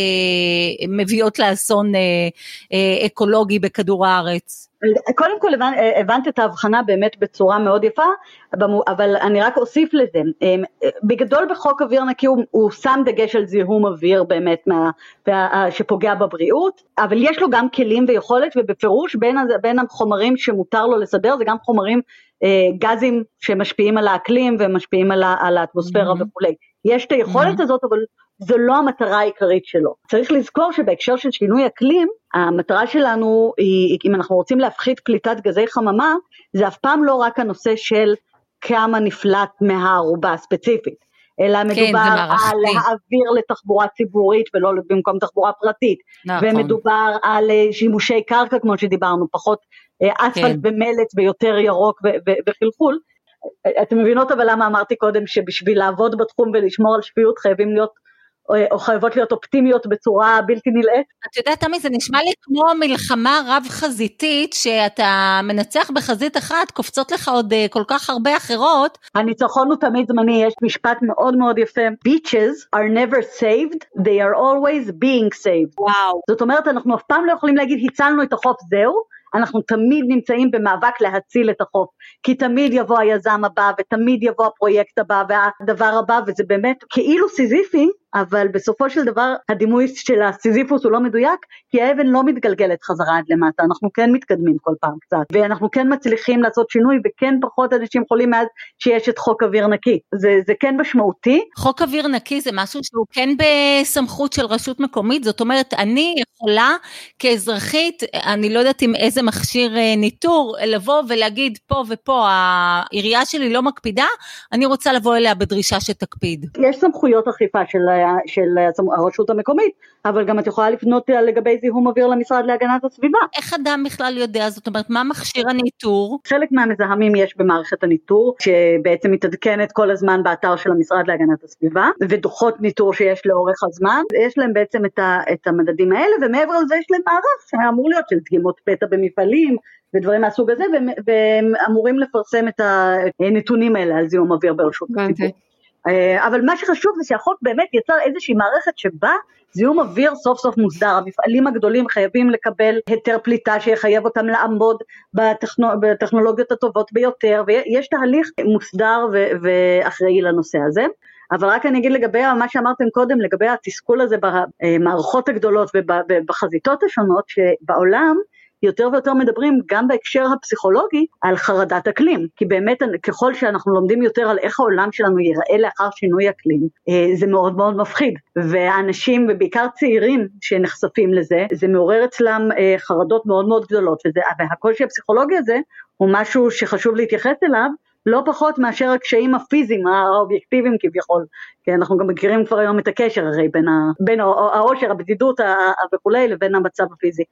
מביאות לאסון אקולוגי בכדור הארץ. קודם כל הבנ, הבנת את ההבחנה באמת בצורה מאוד יפה, אבל אני רק אוסיף לזה, אמ, בגדול בחוק אוויר נקי הוא, הוא שם דגש על זיהום אוויר באמת מה, שפוגע בבריאות, אבל יש לו גם כלים ויכולת ובפירוש בין, בין החומרים שמותר לו לסדר זה גם חומרים אה, גזים שמשפיעים על האקלים ומשפיעים על, על האטמוספירה mm-hmm. וכולי, יש את היכולת mm-hmm. הזאת אבל זו לא המטרה העיקרית שלו. צריך לזכור שבהקשר של שינוי אקלים, המטרה שלנו היא, אם אנחנו רוצים להפחית פליטת גזי חממה, זה אף פעם לא רק הנושא של כמה נפלט מהערובה הספציפית. אלא כן, מדובר על להעביר לתחבורה ציבורית ולא במקום תחבורה פרטית, נכון. ומדובר על אה, שימושי קרקע כמו שדיברנו, פחות אה, אספלט כן. ומלט ויותר ירוק וחלחול. אתם מבינות אבל למה אמרתי קודם שבשביל לעבוד בתחום ולשמור על שפיות חייבים להיות או חייבות להיות אופטימיות בצורה בלתי נלאית. את יודעת, תמי, זה נשמע לי כמו מלחמה רב-חזיתית, שאתה מנצח בחזית אחת, קופצות לך עוד אה, כל כך הרבה אחרות. הניצחון הוא תמיד זמני, יש משפט מאוד מאוד יפה, Beaches are never saved, they are always being saved. וואו. זאת אומרת, אנחנו אף פעם לא יכולים להגיד, הצלנו את החוף, זהו. אנחנו תמיד נמצאים במאבק להציל את החוף, כי תמיד יבוא היזם הבא ותמיד יבוא הפרויקט הבא והדבר הבא וזה באמת כאילו סיזיפי, אבל בסופו של דבר הדימוי של הסיזיפוס הוא לא מדויק, כי האבן לא מתגלגלת חזרה עד למטה, אנחנו כן מתקדמים כל פעם קצת, ואנחנו כן מצליחים לעשות שינוי וכן פחות אנשים חולים מאז שיש את חוק אוויר נקי, זה, זה כן משמעותי. חוק אוויר נקי זה משהו שהוא כן בסמכות של רשות מקומית, זאת אומרת אני יכולה כאזרחית, אני לא יודעת עם איזה מכשיר אה, ניטור, לבוא ולהגיד פה ופה העירייה שלי לא מקפידה, אני רוצה לבוא אליה בדרישה שתקפיד. יש סמכויות אכיפה של של הרשות המקומית, אבל גם את יכולה לפנות לגבי זיהום אוויר למשרד להגנת הסביבה. איך אדם בכלל יודע? זאת אומרת, מה מכשיר הניטור? חלק מהמזהמים יש במערכת הניטור, שבעצם מתעדכנת כל הזמן באתר של המשרד להגנת הסביבה, ודוחות ניטור שיש לאורך הזמן, יש להם בעצם את, ה, את המדדים האלה, ומעבר לזה יש להם מערך שאמור להיות של דגימות פתע במפעלים, ודברים מהסוג הזה, והם אמורים לפרסם את הנתונים האלה על זיהום אוויר ברשות הציבור. אה, אבל מה שחשוב זה שהחוק באמת יצר איזושהי מערכת שבה זיהום אוויר סוף סוף מוסדר, המפעלים הגדולים חייבים לקבל היתר פליטה שיחייב אותם לעמוד בטכנו, בטכנולוגיות הטובות ביותר ויש תהליך מוסדר ו- ואחראי לנושא הזה. אבל רק אני אגיד לגבי מה שאמרתם קודם, לגבי התסכול הזה במערכות הגדולות ובחזיתות השונות, שבעולם יותר ויותר מדברים גם בהקשר הפסיכולוגי על חרדת אקלים, כי באמת ככל שאנחנו לומדים יותר על איך העולם שלנו ייראה לאחר שינוי אקלים, אה, זה מאוד מאוד מפחיד, והאנשים ובעיקר צעירים שנחשפים לזה, זה מעורר אצלם אה, חרדות מאוד מאוד גדולות, וזה, והקושי הפסיכולוגי הזה הוא משהו שחשוב להתייחס אליו, לא פחות מאשר הקשיים הפיזיים האובייקטיביים כביכול, כי אנחנו גם מכירים כבר היום את הקשר הרי בין, ה, בין העושר, הבדידות וכולי לבין המצב הפיזי.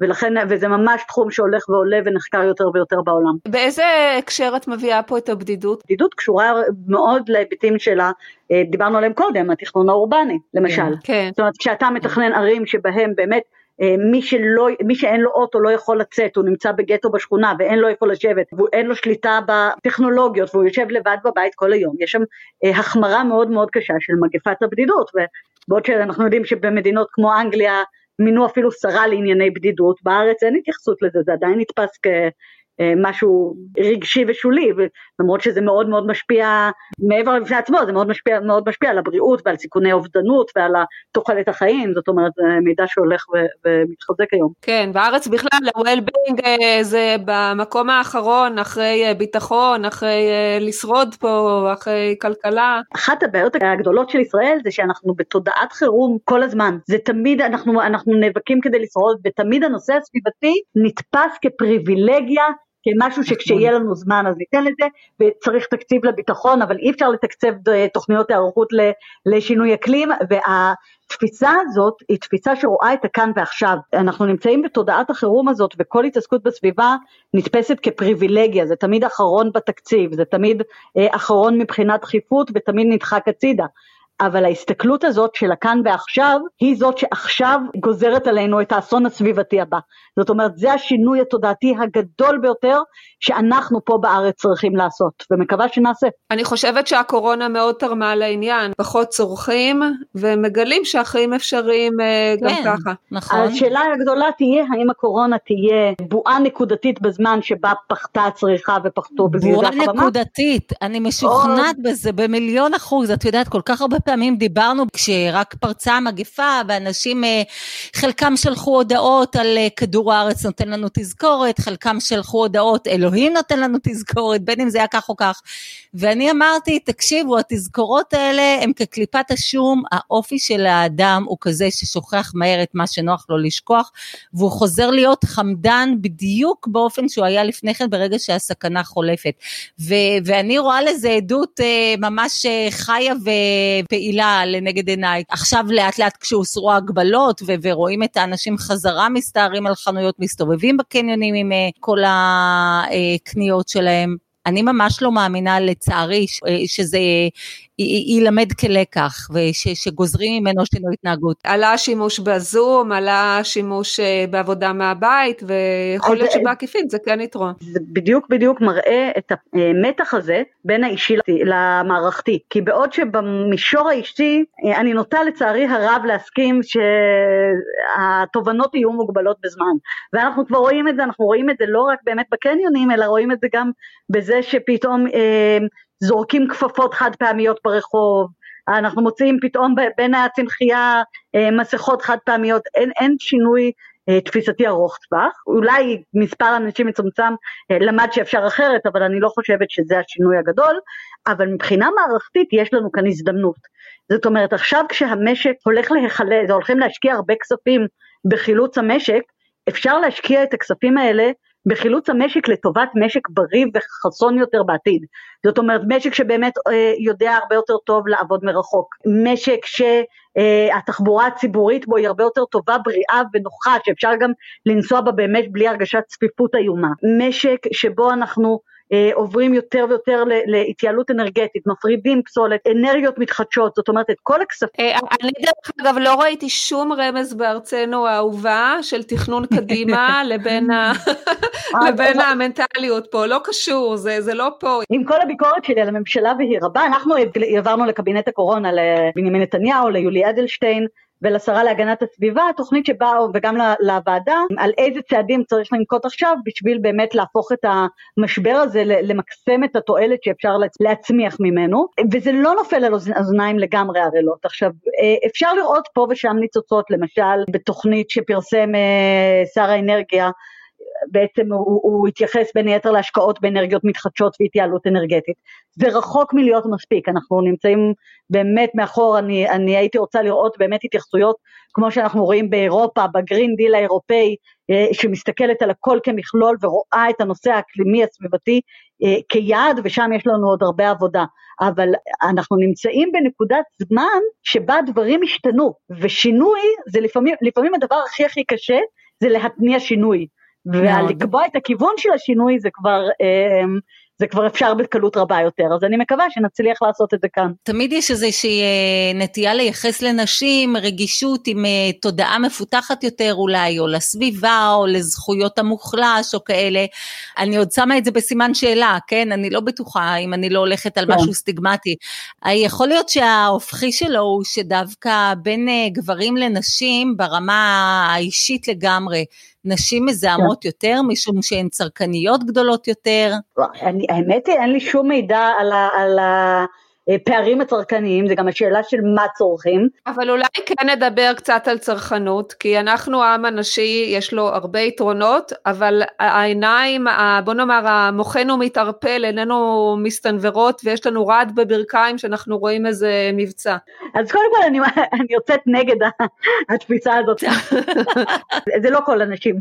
ולכן, וזה ממש תחום שהולך ועולה ונחקר יותר ויותר בעולם. באיזה הקשר את מביאה פה את הבדידות? בדידות קשורה מאוד להיבטים שלה, אה, דיברנו עליהם קודם, התכנון האורבני, למשל. כן. כן. זאת אומרת, כשאתה מתכנן ערים שבהם באמת מי, שלא, מי שאין לו אוטו לא יכול לצאת, הוא נמצא בגטו בשכונה ואין לו איפה לשבת, ואין לו שליטה בטכנולוגיות והוא יושב לבד בבית כל היום, יש שם אה, החמרה מאוד מאוד קשה של מגפת הבדידות, ובעוד שאנחנו יודעים שבמדינות כמו אנגליה מינו אפילו שרה לענייני בדידות, בארץ אין התייחסות לזה, זה עדיין נתפס כ... אה, משהו רגשי ושולי, למרות שזה מאוד מאוד משפיע, מעבר לפני עצמו, זה מאוד משפיע, מאוד משפיע על הבריאות ועל סיכוני אובדנות ועל תוחלת החיים, זאת אומרת, זה מידע שהולך ו- ומתחזק היום. כן, בארץ בכלל, ה-well-being אה, זה במקום האחרון, אחרי אה, ביטחון, אחרי לשרוד פה, אחרי כלכלה. אחת הבעיות הגדולות של ישראל זה שאנחנו בתודעת חירום כל הזמן, זה תמיד, אנחנו, אנחנו נאבקים כדי לשרוד, ותמיד הנושא הסביבתי נתפס כפריבילגיה כמשהו שכשיהיה לנו זמן אז ניתן לזה, וצריך תקציב לביטחון, אבל אי אפשר לתקצב אה, תוכניות היערכות לשינוי אקלים, והתפיסה הזאת היא תפיסה שרואה את הכאן ועכשיו. אנחנו נמצאים בתודעת החירום הזאת, וכל התעסקות בסביבה נתפסת כפריבילגיה, זה תמיד אחרון בתקציב, זה תמיד אה, אחרון מבחינת דחיפות ותמיד נדחק הצידה. אבל ההסתכלות הזאת של הכאן ועכשיו היא זאת שעכשיו גוזרת עלינו את האסון הסביבתי הבא. זאת אומרת זה השינוי התודעתי הגדול ביותר שאנחנו פה בארץ צריכים לעשות ומקווה שנעשה. אני חושבת שהקורונה מאוד תרמה לעניין, פחות צורכים ומגלים שהחיים אפשריים אה, גם כן, ככה. נכון. השאלה הגדולה תהיה האם הקורונה תהיה בועה נקודתית בזמן שבה פחתה הצריכה ופחתו בגלל זה החממה? בועה נקודתית, אני משוכנעת בזה במיליון אחוז, את יודעת כל כך הרבה פעמים דיברנו כשרק פרצה המגפה ואנשים, אה, חלקם שלחו הודעות על אה, כדור הארץ נותן לנו תזכורת, חלקם שלחו הודעות אלוהים נותן לנו תזכורת, בין אם זה היה כך או כך. ואני אמרתי, תקשיבו, התזכורות האלה הם כקליפת השום, האופי של האדם הוא כזה ששוכח מהר את מה שנוח לו לשכוח, והוא חוזר להיות חמדן בדיוק באופן שהוא היה לפני כן ברגע שהסכנה חולפת. ו- ואני רואה לזה עדות אה, ממש חיה ופעילה לנגד עיניי. עכשיו לאט לאט כשהוסרו ההגבלות ו- ורואים את האנשים חזרה מסתערים על חנויות, מסתובבים בקניונים עם אה, כל הקניות שלהם. אני ממש לא מאמינה לצערי אה, שזה יילמד כלקח ושגוזרים ממנו שינוי התנהגות. עלה השימוש בזום, עלה השימוש אה, בעבודה מהבית ויכול להיות שבעקיפין זה כן יתרון. זה בדיוק בדיוק מראה את המתח הזה בין האישי למערכתי, כי בעוד שבמישור האישי אה, אני נוטה לצערי הרב להסכים שהתובנות יהיו מוגבלות בזמן, ואנחנו כבר רואים את זה, אנחנו רואים את זה לא רק באמת בקניונים אלא רואים את זה גם בזה שפתאום אה, זורקים כפפות חד פעמיות ברחוב, אנחנו מוצאים פתאום בין הצמחייה אה, מסכות חד פעמיות, אין, אין שינוי אה, תפיסתי ארוך טווח, אולי מספר אנשים מצומצם אה, למד שאפשר אחרת, אבל אני לא חושבת שזה השינוי הגדול, אבל מבחינה מערכתית יש לנו כאן הזדמנות. זאת אומרת, עכשיו כשהמשק הולך להיחלץ, הולכים להשקיע הרבה כספים בחילוץ המשק, אפשר להשקיע את הכספים האלה בחילוץ המשק לטובת משק בריא וחסון יותר בעתיד. זאת אומרת משק שבאמת אה, יודע הרבה יותר טוב לעבוד מרחוק, משק שהתחבורה אה, הציבורית בו היא הרבה יותר טובה, בריאה ונוחה, שאפשר גם לנסוע בה באמת בלי הרגשת צפיפות איומה, משק שבו אנחנו עוברים יותר ויותר להתייעלות אנרגטית, מפרידים פסולת, אנרגיות מתחדשות, זאת אומרת את כל הכספים. אה, אני דרך אגב לא ראיתי שום רמז בארצנו האהובה של תכנון <laughs> קדימה לבין. אה, המנטליות פה, לא קשור, זה לא פה. עם כל הביקורת שלי על הממשלה והיא רבה, אנחנו העברנו לקבינט הקורונה לבנימין נתניהו, ליולי אדלשטיין, ולשרה להגנת הסביבה, תוכנית שבאה וגם לוועדה על איזה צעדים צריך לנקוט עכשיו בשביל באמת להפוך את המשבר הזה, למקסם את התועלת שאפשר להצמיח ממנו, וזה לא נופל על אוזניים לגמרי ערלות. עכשיו, אה, אפשר לראות פה ושם ניצוצות, למשל בתוכנית שפרסם אה, שר האנרגיה, בעצם הוא, הוא התייחס בין היתר להשקעות באנרגיות מתחדשות והתייעלות אנרגטית. זה רחוק מלהיות מספיק, אנחנו נמצאים באמת מאחור, אני, אני הייתי רוצה לראות באמת התייחסויות כמו שאנחנו רואים באירופה, ב Green Deal האירופאי, אה, שמסתכלת על הכל כמכלול ורואה את הנושא האקלימי הסביבתי אה, כיעד, ושם יש לנו עוד הרבה עבודה. אבל אנחנו נמצאים בנקודת זמן שבה דברים השתנו, ושינוי זה לפעמים, לפעמים הדבר הכי הכי קשה זה להתניע שינוי. ולקבוע את הכיוון של השינוי זה כבר אה, זה כבר אפשר בקלות רבה יותר, אז אני מקווה שנצליח לעשות את זה כאן. תמיד יש איזושהי אה, נטייה לייחס לנשים רגישות עם אה, תודעה מפותחת יותר אולי, או לסביבה, או לזכויות המוחלש, או כאלה. אני עוד שמה את זה בסימן שאלה, כן? אני לא בטוחה אם אני לא הולכת על כן. משהו סטיגמטי. אה, יכול להיות שההופכי שלו הוא שדווקא בין גברים לנשים ברמה האישית לגמרי, נשים מזהמות כן. יותר משום שהן צרכניות גדולות יותר? אני, האמת היא אין לי שום מידע על ה... על ה... פערים הצרכניים, זה גם השאלה של מה צורכים. אבל אולי כן נדבר קצת על צרכנות, כי אנחנו העם הנשי, יש לו הרבה יתרונות, אבל העיניים, בוא נאמר, המוחנו מתערפל, איננו מסתנוורות, ויש לנו רעד בברכיים שאנחנו רואים איזה מבצע. אז קודם כל אני, <laughs> אני יוצאת נגד התפיסה הזאת. <laughs> זה לא כל הנשים,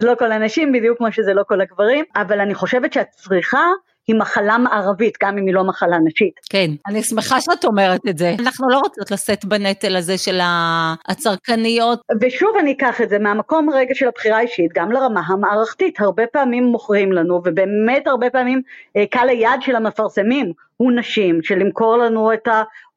זה לא כל הנשים, בדיוק כמו שזה לא כל הגברים, אבל אני חושבת שהצריכה היא מחלה מערבית, גם אם היא לא מחלה נשית. כן, אני שמחה שאת אומרת את זה. אנחנו לא רוצות לשאת בנטל הזה של הצרכניות. ושוב אני אקח את זה מהמקום רגע של הבחירה האישית, גם לרמה המערכתית. הרבה פעמים מוכרים לנו, ובאמת הרבה פעמים אה, קל היד של המפרסמים הוא נשים, של למכור לנו את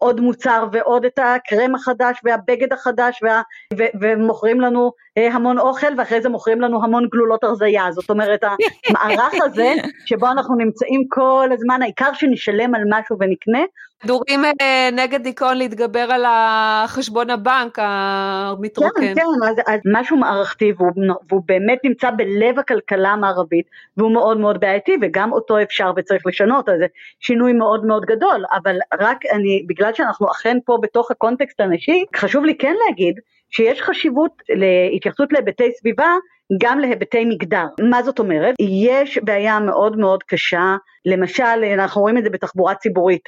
העוד מוצר ועוד את הקרם החדש והבגד החדש וה, ו, ומוכרים לנו אה, המון אוכל ואחרי זה מוכרים לנו המון גלולות הרזייה, זאת אומרת המערך <laughs> הזה שבו אנחנו נמצאים כל הזמן, העיקר שנשלם על משהו ונקנה. דורים אה, נגד דיכאון להתגבר על החשבון הבנק המתרוקן. כן, כן, אז, אז משהו מערכתי והוא, והוא באמת נמצא בלב הכלכלה המערבית והוא מאוד מאוד בעייתי וגם אותו אפשר וצריך לשנות, אז זה שינוי מאוד מאוד גדול, אבל רק אני, בגלל שאנחנו אכן פה בתוך הקונטקסט הנשי, חשוב לי כן להגיד שיש חשיבות להתייחסות להיבטי סביבה גם להיבטי מגדר. מה זאת אומרת? יש בעיה מאוד מאוד קשה, למשל אנחנו רואים את זה בתחבורה ציבורית,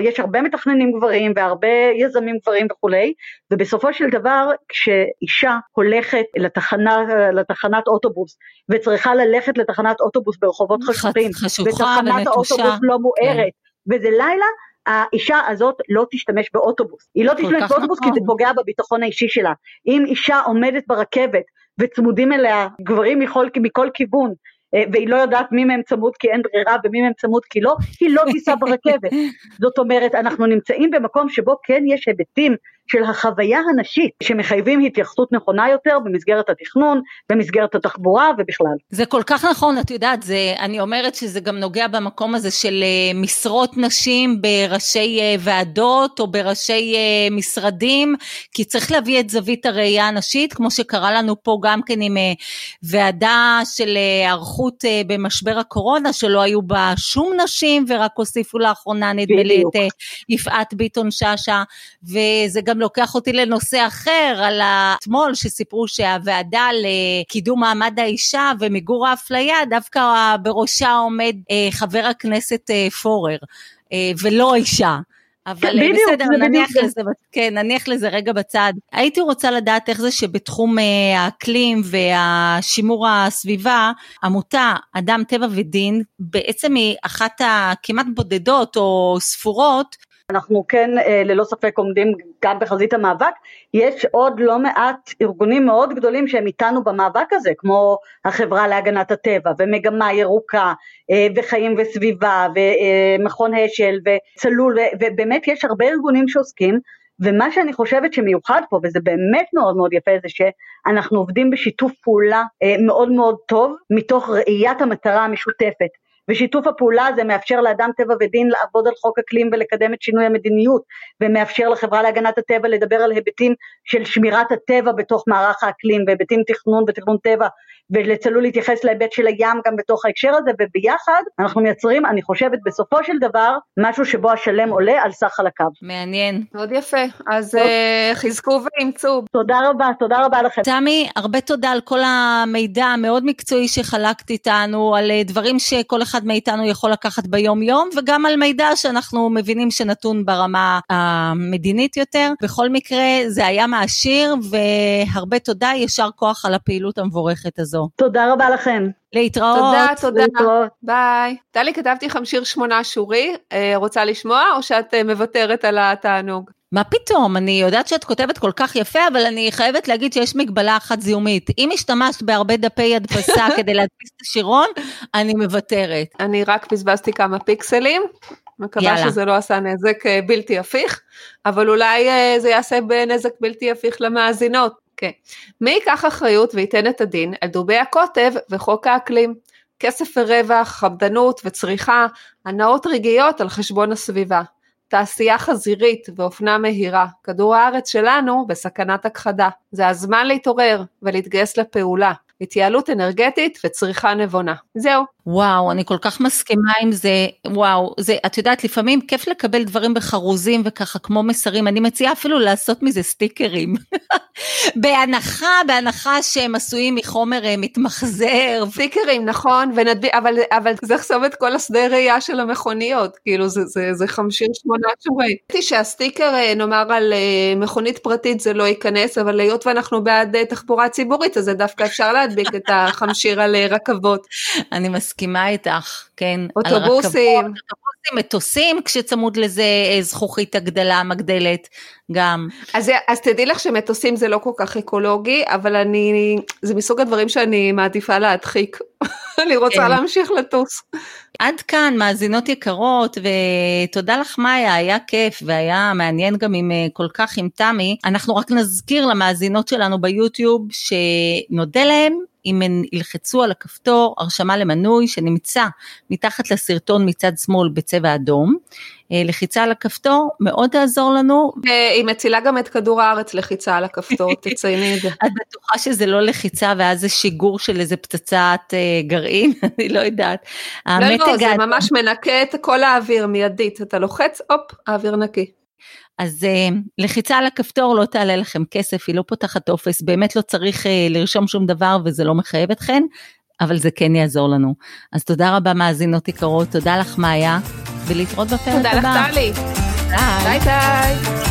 יש הרבה מתכננים גברים והרבה יזמים גברים וכולי, ובסופו של דבר כשאישה הולכת לתחנה, לתחנת אוטובוס וצריכה ללכת לתחנת אוטובוס ברחובות חשוכים, ותחנת האוטובוס לא מוארת, כן. וזה לילה, האישה הזאת לא תשתמש באוטובוס. היא לא תשתמש באוטובוס נכון. כי זה פוגע בביטחון האישי שלה. אם אישה עומדת ברכבת וצמודים אליה גברים מכל, מכל כיוון, אה, והיא לא יודעת מי מהם צמוד כי אין ברירה ומי מהם צמוד כי לא, היא לא תיסע ברכבת. <laughs> זאת אומרת, אנחנו נמצאים במקום שבו כן יש היבטים של החוויה הנשית שמחייבים התייחסות נכונה יותר במסגרת התכנון, במסגרת התחבורה ובכלל. זה כל כך נכון, את יודעת, זה, אני אומרת שזה גם נוגע במקום הזה של אה, משרות נשים בראשי אה, ועדות או בראשי אה, משרדים, כי צריך להביא את זווית הראייה הנשית, כמו שקרה לנו פה גם כן עם ועדה של היערכות במשבר הקורונה, שלא היו בה שום נשים ורק הוסיפו לאחרונה נדמה לי את יפעת ביטון שאשא, וזה גם לוקח אותי לנושא אחר, על אתמול שסיפרו שהוועדה לקידום מעמד האישה ומיגור האפליה, דווקא בראשה עומד אה, חבר הכנסת אה, פורר, אה, ולא אישה. אבל כן, בדיוק, בסדר, נניח בדיוק. לזה, כן, נניח לזה רגע בצד. הייתי רוצה לדעת איך זה שבתחום האקלים והשימור הסביבה, עמותה אדם טבע ודין, בעצם היא אחת הכמעט בודדות או ספורות אנחנו כן אה, ללא ספק עומדים גם בחזית המאבק, יש עוד לא מעט ארגונים מאוד גדולים שהם איתנו במאבק הזה, כמו החברה להגנת הטבע ומגמה ירוקה אה, וחיים וסביבה ומכון אשל וצלול ובאמת יש הרבה ארגונים שעוסקים ומה שאני חושבת שמיוחד פה וזה באמת מאוד מאוד יפה זה שאנחנו עובדים בשיתוף פעולה אה, מאוד מאוד טוב מתוך ראיית המטרה המשותפת ושיתוף הפעולה הזה מאפשר לאדם טבע ודין לעבוד על חוק אקלים ולקדם את שינוי המדיניות, ומאפשר לחברה להגנת הטבע לדבר על היבטים של שמירת הטבע בתוך מערך האקלים, והיבטים תכנון ותכנון טבע, ולצלול להתייחס להיבט של הים גם בתוך ההקשר הזה, וביחד אנחנו מייצרים, אני חושבת, בסופו של דבר, משהו שבו השלם עולה על סך חלקיו. מעניין. מאוד יפה, אז uh, חזקו ואימצו. תודה רבה, תודה רבה לכם. תמי, הרבה תודה על כל המידע המאוד מקצועי שחלקת איתנו, על אה, דברים שכל אחד מאיתנו יכול לקחת ביום יום, וגם על מידע שאנחנו מבינים שנתון ברמה המדינית יותר. בכל מקרה, זה היה מעשיר, והרבה תודה, יישר כוח על הפעילות המבורכת הזו. תודה רבה לכם. להתראות. תודה, תודה. להתראות. ביי. טלי, כתבתי לכם שיר שמונה שורי, אה, רוצה לשמוע או שאת אה, מוותרת על התענוג? מה פתאום, אני יודעת שאת כותבת כל כך יפה, אבל אני חייבת להגיד שיש מגבלה אחת זיהומית. אם השתמשת בהרבה דפי הדפסה <laughs> כדי להדפיס את השירון, אני מוותרת. אני רק בזבזתי כמה פיקסלים, מקווה יאללה. שזה לא עשה נזק אה, בלתי הפיך, אבל אולי זה יעשה בנזק בלתי הפיך למאזינות. כן. מי ייקח אחריות וייתן את הדין על דובי הקוטב וחוק האקלים? כסף ורווח, חמדנות וצריכה, הנאות רגעיות על חשבון הסביבה. תעשייה חזירית ואופנה מהירה, כדור הארץ שלנו בסכנת הכחדה. זה הזמן להתעורר ולהתגייס לפעולה. התייעלות אנרגטית וצריכה נבונה. זהו. וואו, אני כל כך מסכימה עם זה, וואו, זה, את יודעת, לפעמים כיף לקבל דברים בחרוזים וככה כמו מסרים, אני מציעה אפילו לעשות מזה סטיקרים. <laughs> בהנחה, בהנחה שהם עשויים מחומר אה, מתמחזר. סטיקרים, נכון, ונדביק, אבל, אבל זה יחסום את כל השדה ראייה של המכוניות, כאילו זה, זה, זה חמשיר שמונה שורי. ראיתי שהסטיקר, אה, נאמר על אה, מכונית פרטית זה לא ייכנס, אבל היות ואנחנו בעד תחבורה ציבורית, אז זה דווקא אפשר להדביק את <laughs> החמשיר על רכבות. אני מסכימה איתך, כן. אוטובוסים. אוטובוסים, מטוסים, כשצמוד לזה אה, זכוכית הגדלה, מגדלת, גם. אז, אז תדעי לך שמטוסים זה לא כל כך אקולוגי, אבל אני, זה מסוג הדברים שאני מעדיפה להדחיק. <laughs> אני רוצה כן. להמשיך לטוס. עד כאן, מאזינות יקרות, ותודה לך מאיה, היה כיף והיה מעניין גם עם אה, כל כך עם תמי. אנחנו רק נזכיר למאזינות שלנו ביוטיוב שנודה להם אם הן ילחצו על הכפתור הרשמה למנוי שנמצא מתחת לסרטון מצד שמאל בצבע אדום, אה, לחיצה על הכפתור מאוד תעזור לנו. היא מצילה גם את כדור הארץ לחיצה על הכפתור, <laughs> תצייני את זה. את בטוחה שזה לא לחיצה ואז זה שיגור של איזה פצצת אה, גרעין? <laughs> אני לא יודעת. לא, לא, זה ממש מנקה את כל האוויר מיידית, אתה לוחץ, הופ, האוויר נקי. אז uh, לחיצה על הכפתור לא תעלה לכם כסף, היא לא פותחת טופס, באמת לא צריך uh, לרשום שום דבר וזה לא מחייב אתכן, אבל זה כן יעזור לנו. אז תודה רבה מאזינות יקרות, תודה לך מאיה, ולהתראות בפרק הבא. תודה לך טלי. ביי ביי.